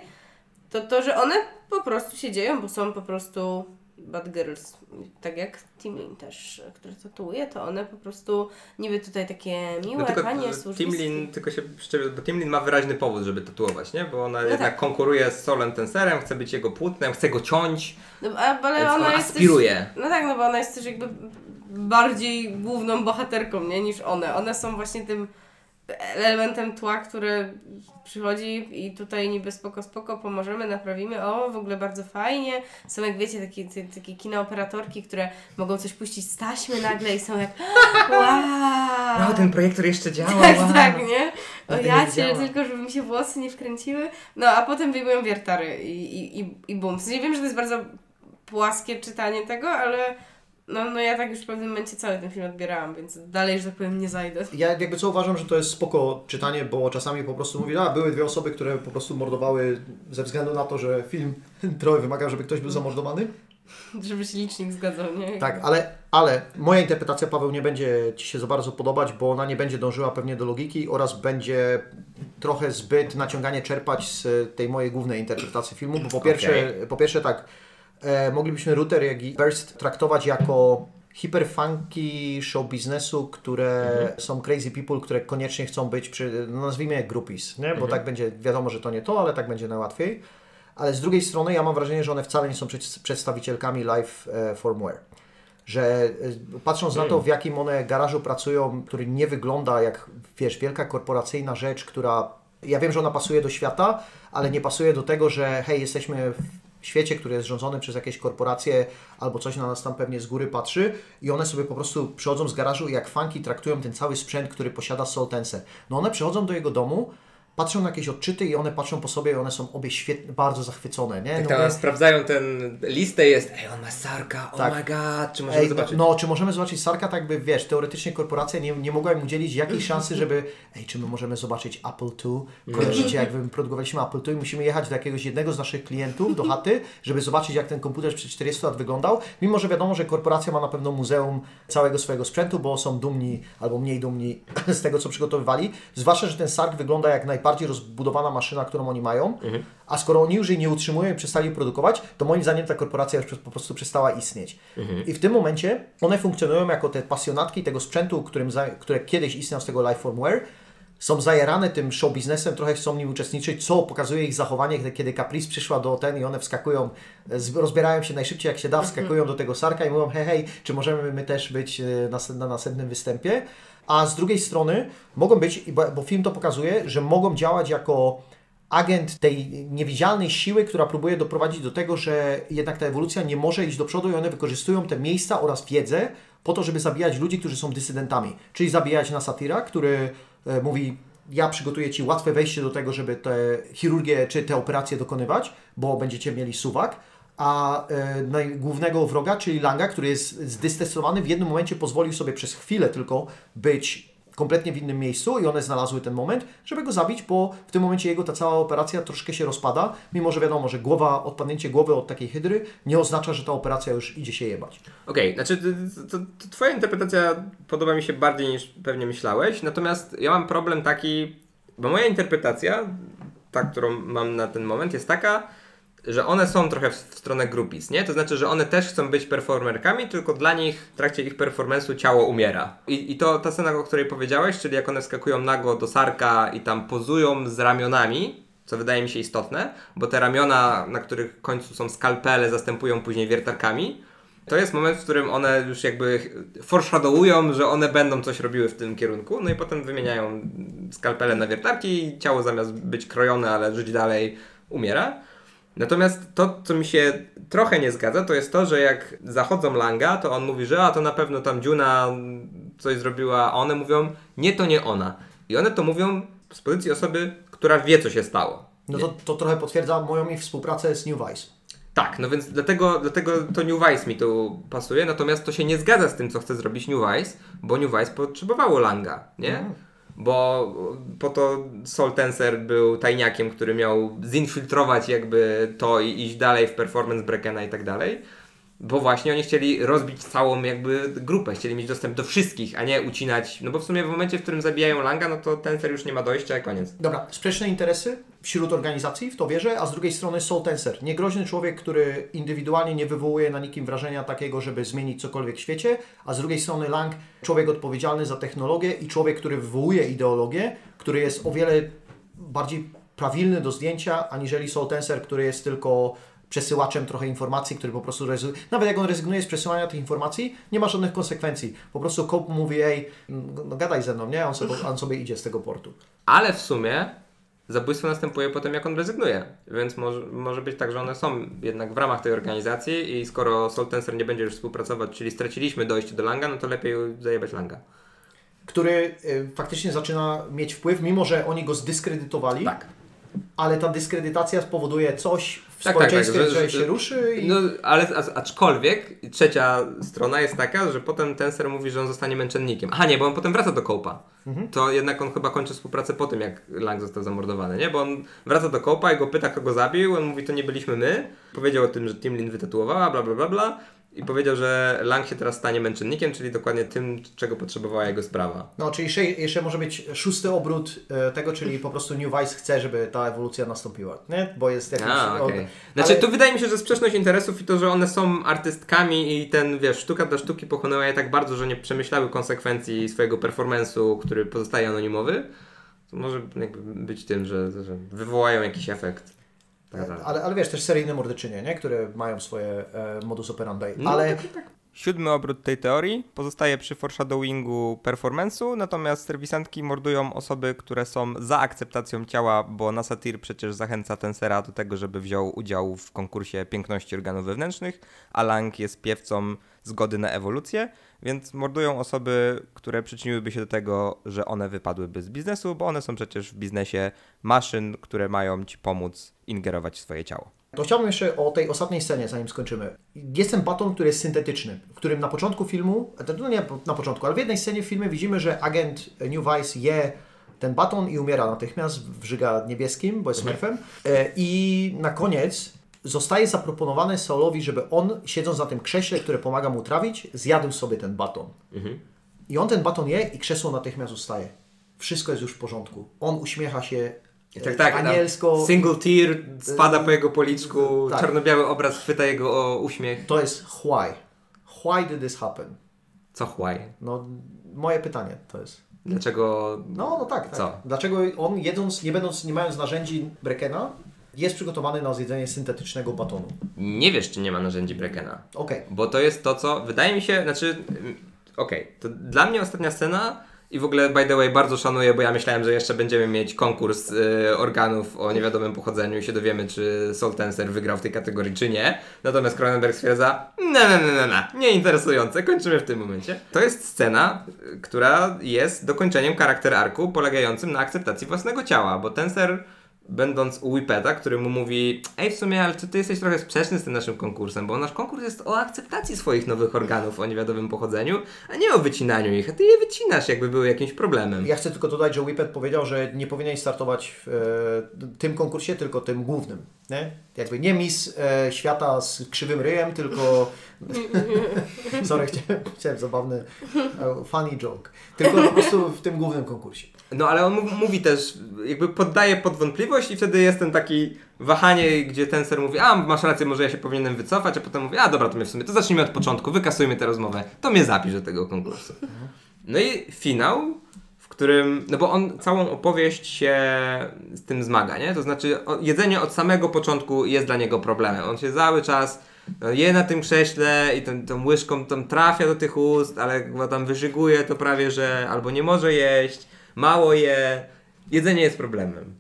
to to, że one po prostu się dzieją, bo są po prostu bad girls. Tak jak Timlin też, który tatuuje, to one po prostu niby tutaj takie miłe, No tylko panie, e, służbiskie. Timlin, tylko się bo Timlin ma wyraźny powód, żeby tatuować, nie? Bo ona jednak tak. konkuruje z Solem Tenserem, chce być jego płótnem, chce go ciąć, No, ale ona ona jest aspiruje. Też, no tak, no bo ona jest też jakby bardziej główną bohaterką, nie, niż one. One są właśnie tym elementem tła, które przychodzi i tutaj niby spoko, spoko, pomożemy, naprawimy, o, w ogóle bardzo fajnie. Są jak wiecie, takie, te- takie kinooperatorki, które mogą coś puścić z taśmy nagle i są jak <gasps> wow! No, ten projektor jeszcze działa. Tak, wow. tak, nie? O ja cię, tylko żeby mi się włosy nie wkręciły. No, a potem wyjmują wiertary i, i, i, i bum. W sensie wiem, że to jest bardzo płaskie czytanie tego, ale no, no ja tak już w pewnym momencie cały ten film odbierałam, więc dalej, że tak powiem, nie zajdę. Ja jakby co uważam, że to jest spoko czytanie, bo czasami po prostu mówię, a były dwie osoby, które po prostu mordowały ze względu na to, że film <laughs> trochę wymaga, żeby ktoś był zamordowany. Żeby się licznik zgadzał, nie? Tak, ale, ale moja interpretacja, Paweł, nie będzie Ci się za bardzo podobać, bo ona nie będzie dążyła pewnie do logiki oraz będzie trochę zbyt naciąganie czerpać z tej mojej głównej interpretacji filmu, bo po pierwsze, po pierwsze tak, e, moglibyśmy Router jak i Burst traktować jako hiperfunky show biznesu, które są crazy people, które koniecznie chcą być, przy, no nazwijmy je groupies, nie? bo tak będzie, wiadomo, że to nie to, ale tak będzie najłatwiej. Ale z drugiej strony ja mam wrażenie, że one wcale nie są przed- przedstawicielkami live e, firmware. Że e, patrząc na to, w jakim one garażu pracują, który nie wygląda jak, wiesz, wielka korporacyjna rzecz, która, ja wiem, że ona pasuje do świata, ale nie pasuje do tego, że hej, jesteśmy świecie, który jest rządzony przez jakieś korporacje albo coś na nas tam pewnie z góry patrzy i one sobie po prostu przychodzą z garażu i jak funky traktują ten cały sprzęt, który posiada Soltense. No one przychodzą do jego domu, patrzą na jakieś odczyty i one patrzą po sobie i one są obie świetnie, bardzo zachwycone, nie? Tak, No sprawdzają ten listę jest, ej, on ma Sarka, oh Tak. my god, czy możemy Ej, zobaczyć? no, czy możemy zobaczyć Sarka, tak by, wiesz, teoretycznie korporacja nie, nie mogła im udzielić jakiejś szansy, żeby, ej, czy my możemy zobaczyć Apple II? Kojarzycie, jak wy- produkowaliśmy Apple II i musimy jechać do jakiegoś jednego z naszych klientów, do chaty, żeby zobaczyć, jak ten komputer sprzed 40 lat wyglądał, mimo że wiadomo, że korporacja ma na pewno muzeum całego swojego sprzętu, bo są dumni albo mniej dumni <clears throat> z tego, co przygotowywali, zwłaszcza, że ten Sark wygląda jak najbardziej najbardziej rozbudowana maszyna, którą oni mają, a skoro oni już jej nie utrzymują i przestali produkować, to moim zdaniem ta korporacja już po prostu przestała istnieć. I w tym momencie one funkcjonują jako te pasjonatki tego sprzętu, którym które kiedyś istniał z tego Lifeformware, są zajarane tym show biznesem, trochę chcą w nim uczestniczyć, co pokazuje ich zachowanie, kiedy- Caprice przyszła do ten i one wskakują, rozbierają się najszybciej jak się da, wskakują do tego Sarka i mówią hej, hej, czy możemy my też być e, nas- na następnym występie. A z drugiej strony mogą być, bo, film to pokazuje, że mogą działać jako agent tej niewidzialnej siły, która próbuje doprowadzić do tego, że jednak ta ewolucja nie może iść do przodu i one wykorzystują te miejsca oraz wiedzę po to, żeby zabijać ludzi, którzy są dysydentami. Czyli zabijać na Satira, który e, mówi ja przygotuję Ci łatwe wejście do tego, żeby te chirurgię czy te operacje dokonywać, bo będziecie mieli suwak, a e, głównego wroga, czyli Langa, który jest zdystresowany, w jednym momencie pozwolił sobie przez chwilę tylko być kompletnie w innym miejscu i one znalazły ten moment, żeby go zabić, bo w tym momencie jego ta cała operacja troszkę się rozpada, mimo że wiadomo, że głowa, odpadnięcie głowy od takiej hydry nie oznacza, że ta operacja już idzie się jebać. Okej, znaczy to, to, to twoja interpretacja podoba mi się bardziej niż pewnie myślałeś, natomiast ja mam problem taki, bo moja interpretacja, ta, którą mam na ten moment, jest taka, że one są trochę w, w stronę grupis, nie? To znaczy, że one też chcą być performerkami, tylko dla nich w trakcie ich performance'u ciało umiera. I, I to ta scena, o której powiedziałeś, czyli jak one skakują nago do Sarka i tam pozują z ramionami, co wydaje mi się istotne, bo te ramiona, na których końcu są skalpele, zastępują później wiertarkami. To jest moment, w którym one już jakby foreshadowują, że one będą coś robiły w tym kierunku, no i potem wymieniają skalpele na wiertarki i ciało zamiast być krojone, ale żyć dalej, umiera. Natomiast to, co mi się trochę nie zgadza, to jest to, że jak zachodzą Langa, to on mówi, że a to na pewno tam Juna coś zrobiła, a one mówią, nie, to nie ona. I one to mówią z pozycji osoby, która wie, co się stało. No to, to trochę potwierdza moją ich współpracę z New Vice. Tak, no więc dlatego, dlatego to New Vice mi tu pasuje, natomiast to się nie zgadza z tym, co chce zrobić New Vice, bo New Vice potrzebowało Langa, nie? Bo po to Soul Tensor był tajniakiem, który miał zinfiltrować jakby to i iść dalej w performance Brekena i tak dalej. Bo właśnie oni chcieli rozbić całą jakby grupę, chcieli mieć dostęp do wszystkich, a nie ucinać. No bo w sumie w momencie, w którym zabijają Langa, no to Tensor już nie ma dojścia koniec. Dobra, sprzeczne interesy wśród organizacji, w to wierzę, a z drugiej strony Soul Tensor. Niegroźny człowiek, który indywidualnie nie wywołuje na nikim wrażenia takiego, żeby zmienić cokolwiek w świecie, a z drugiej strony Lang, człowiek odpowiedzialny za technologię i człowiek, który wywołuje ideologię, który jest o wiele bardziej prawilny do zdjęcia, aniżeli Soul Tensor, który jest tylko przesyłaczem trochę informacji, który po prostu rezygnuje. Nawet jak on rezygnuje z przesyłania tych informacji, nie ma żadnych konsekwencji. Po prostu Cope mówi, ej, no gadaj ze mną, nie? On sobie, on sobie idzie z tego portu. Ale w sumie zabójstwo następuje potem, jak on rezygnuje. Więc może, może być tak, że one są jednak w ramach tej organizacji i skoro Soul Tensor nie będzie już współpracować, czyli straciliśmy dojście do Langa, no to lepiej zajebać Langa. który y, faktycznie zaczyna mieć wpływ, mimo że oni go zdyskredytowali, Tak. Ale ta dyskredytacja spowoduje coś w Tak, tak, tak, społeczeństwie, że- że, się ruszy i... No, ale aczkolwiek trzecia strona jest taka, że potem Tensor mówi, że on zostanie męczennikiem. Aha, nie, bo on potem wraca do Kołpa. To jednak on chyba kończy współpracę po tym, jak Lang został zamordowany, nie? Bo on wraca do Kołpa i go pyta, kto go zabił. On mówi, to nie byliśmy my. Powiedział o tym, że Timlin wytatuowała, bla, bla, bla, bla. I powiedział, że Lang się teraz stanie męczennikiem, czyli dokładnie tym, czego potrzebowała jego sprawa. No, czyli jeszcze, jeszcze może być szósty obrót e, tego, czyli po prostu New Vice chce, żeby ta ewolucja nastąpiła, nie? Bo jest jakiś... A, okej. on- Znaczy, ale- tu wydaje mi się, że sprzeczność interesów i to, że one są artystkami i ten, wiesz, sztuka dla sztuki pochłonęła je tak bardzo, że nie przemyślały konsekwencji swojego performance'u, który pozostaje anonimowy, to może być tym, że, że wywołają jakiś efekt. Tak. Ale, ale wiesz, też seryjne morderczynie, nie? Które mają swoje e, modus operandi. No, ale tak, tak. Siódmy obrót tej teorii pozostaje przy foreshadowingu performance'u, natomiast serwisantki mordują osoby, które są za akceptacją ciała, bo Nasatir przecież zachęca Tensera do tego, żeby wziął udział w konkursie piękności organów wewnętrznych, a Lang jest piewcą zgody na ewolucję, więc mordują osoby, które przyczyniłyby się do tego, że one wypadłyby z biznesu, bo one są przecież w biznesie maszyn, które mają ci pomóc ingerować w swoje ciało. To chciałbym jeszcze o tej ostatniej scenie, zanim skończymy. Jest ten baton, który jest syntetyczny, w którym na początku filmu, no nie na początku, ale w jednej scenie w filmie widzimy, że agent New Vice je ten baton i umiera natychmiast w żyga niebieskim, bo jest smurfem. E, I na koniec zostaje zaproponowane Saulowi, żeby on, siedząc na tym krześle, które pomaga mu trawić, zjadł sobie ten baton. I on ten baton je i krzesło natychmiast ustaje. Wszystko jest już w porządku. On uśmiecha się Tak, tak. anielsko. Single tear spada po jego policzku, Tak. czarno-biały obraz chwyta jego o, uśmiech. To jest why. Why did this happen? Co chłaj? No, moje pytanie to jest. Dlaczego... No, no tak, tak. Co? Dlaczego on jedząc, nie będąc, nie mając narzędzi Brekena, jest przygotowany na zjedzenie syntetycznego batonu? Nie wiesz, czy nie ma narzędzi Brekena. Okej. Bo to jest to, co wydaje mi się, znaczy, mm, okej, to dla mnie ostatnia scena i w ogóle, by the way, bardzo szanuję, bo ja myślałem, że jeszcze będziemy mieć konkurs y, organów o niewiadomym pochodzeniu i się dowiemy, czy Soul Tensor wygrał w tej kategorii, czy nie. Natomiast Cronenberg stwierdza, no, no, no, no, no, nieinteresujące, kończymy w tym momencie. To jest scena, y, która jest dokończeniem charakter arku polegającym na akceptacji własnego ciała, bo Tensor będąc u Whippeta, który mu mówi ej w sumie, ale czy ty jesteś trochę sprzeczny z tym naszym konkursem, bo nasz konkurs jest o akceptacji swoich nowych organów o niewiadomym pochodzeniu, a nie o wycinaniu ich, a ty je wycinasz jakby były jakimś problemem. Ja chcę tylko dodać, że Whippet powiedział, że nie powinien startować w e, tym konkursie, tylko tym głównym. Nie? Jakby nie Miss e, Świata z krzywym ryjem, tylko... <laughs> Sorry, chciałem, chciałem zabawny e, funny joke. Tylko po prostu w tym głównym konkursie. No ale on mów- mówi też, jakby poddaje pod wątpliwość i wtedy jest ten taki wahanie, gdzie ten ser mówi, a masz rację, może ja się powinienem wycofać, a potem mówi, a dobra, to my w sumie, to zacznijmy od początku, wykasujmy tę rozmowę, to mnie zapisz do tego konkursu. No i finał, którym, no bo on całą opowieść się z tym zmaga, nie? To znaczy jedzenie od samego początku jest dla niego problemem. On się cały czas no, je na tym krześle i tą, tą łyżką tam trafia do tych ust, ale chyba tam wyżyguje to prawie, że albo nie może jeść, mało je. Jedzenie jest problemem.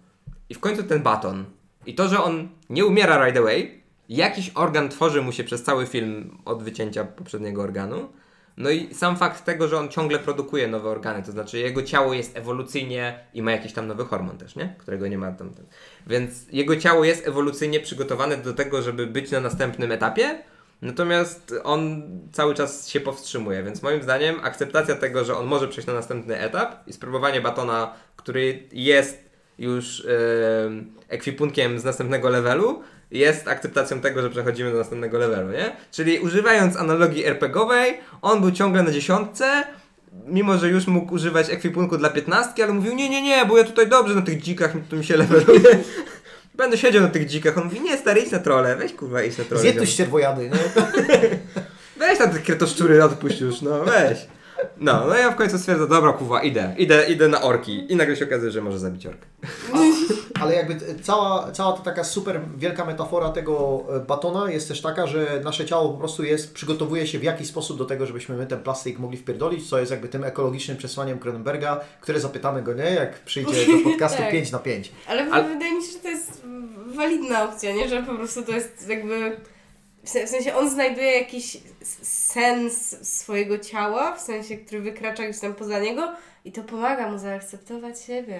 I w końcu ten baton. I to, że on nie umiera right away, jakiś organ tworzy mu się przez cały film od wycięcia poprzedniego organu. No i sam fakt tego, że on ciągle produkuje nowe organy, to znaczy jego ciało jest ewolucyjnie i ma jakiś tam nowy hormon też, nie? Którego nie ma tam. tam. Więc jego ciało jest ewolucyjnie przygotowane do tego, żeby być na następnym etapie, natomiast on cały czas się powstrzymuje, więc moim zdaniem akceptacja tego, że on może przejść na następny etap i spróbowanie batona, który jest już em, ekwipunkiem z następnego levelu, jest akceptacją tego, że przechodzimy do następnego levelu, nie? Czyli używając analogii RPGowej, on był ciągle na dziesiątce, mimo że już mógł używać ekwipunku dla piętnastki, ale mówił, nie, nie, nie, bo ja tutaj dobrze na tych dzikach, mi tu mi się leveluje. <laughs> Będę siedział na tych dzikach. On mówi, nie stary, idź na trole, weź kurwa, idź na trole. Zjedz tu ścierwojady, nie? <laughs> Weź tam te kretoszczury, odpuść już, no weź. No, no ja w końcu stwierdzę, dobra kurwa, idę, idę, idę na orki. I nagle się okazuje, że może zabić orkę. Ale jakby cała, cała ta taka super wielka metafora tego e, batona jest też taka, że nasze ciało po prostu jest, przygotowuje się w jakiś sposób do tego, żebyśmy my ten plastik mogli wpierdolić, co jest jakby tym ekologicznym przesłaniem Cronenberga, które zapytamy go, nie? Jak przyjdzie do <laughs> podcastu Tak. 5 na 5. Ale, Ale- wydaje mi się, że to jest walidna opcja, nie? Że po prostu to jest jakby... W se- w sensie on znajduje jakiś sens swojego ciała, w sensie, który wykracza gdzieś tam poza niego i to pomaga mu zaakceptować siebie.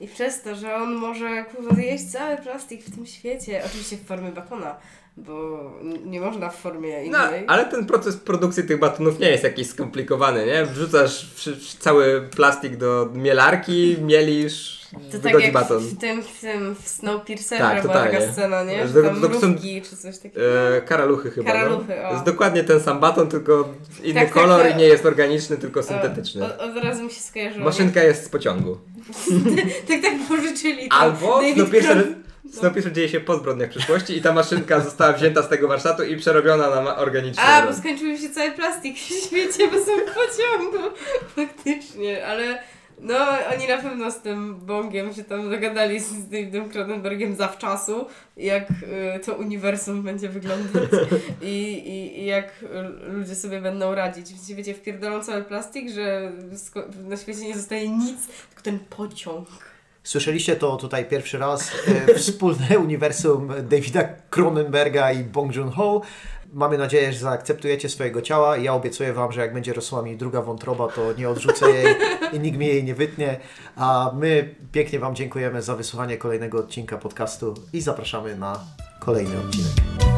I przez to, że on może kurwa zjeść cały plastik w tym świecie, oczywiście w formie batona, bo nie można w formie No, innej. ale ten proces produkcji tych batonów nie jest jakiś skomplikowany, nie? Wrzucasz cały plastik do mielarki, mielisz, To tak jak baton. w tym, w tym w Snowpiercerze Tak, była taka scena, nie? Że to- tam to są- czy coś takiego. E, karaluchy chyba. Karaluchy, no. o. To jest dokładnie ten sam baton, tylko inny Tak, tak, kolor tak. i nie jest organiczny, tylko syntetyczny. O, od, od razu mi się skojarzyło. Maszynka jest z pociągu. <laughs> Tak, tak pożyczyli. Albo David Snowpiercer, Snowpiercer dzieje się po zbrodniach przyszłości i ta maszynka została wzięta z tego warsztatu i przerobiona na organiczny. A, bo skończył mi się cały plastik w świecie bez pociągu. <laughs> Faktycznie, ale no oni na pewno z tym Bongiem się tam dogadali z Davidem Cronenbergiem zawczasu, jak y, to uniwersum będzie wyglądać <laughs> i, i, i jak ludzie sobie będą radzić. Wiecie, wiecie, wpierdolą cały plastik, że na świecie nie zostaje nic, tylko ten pociąg. Słyszeliście to tutaj pierwszy raz. E, wspólne <laughs> uniwersum Davida Cronenberga i Bong Joon-ho. Mamy nadzieję, że zaakceptujecie swojego ciała. Ja obiecuję Wam, że jak będzie rosła mi druga wątroba, to nie odrzucę jej <laughs> i nikt mi jej nie wytnie. A my pięknie Wam dziękujemy za wysłuchanie kolejnego odcinka podcastu i zapraszamy na kolejny odcinek.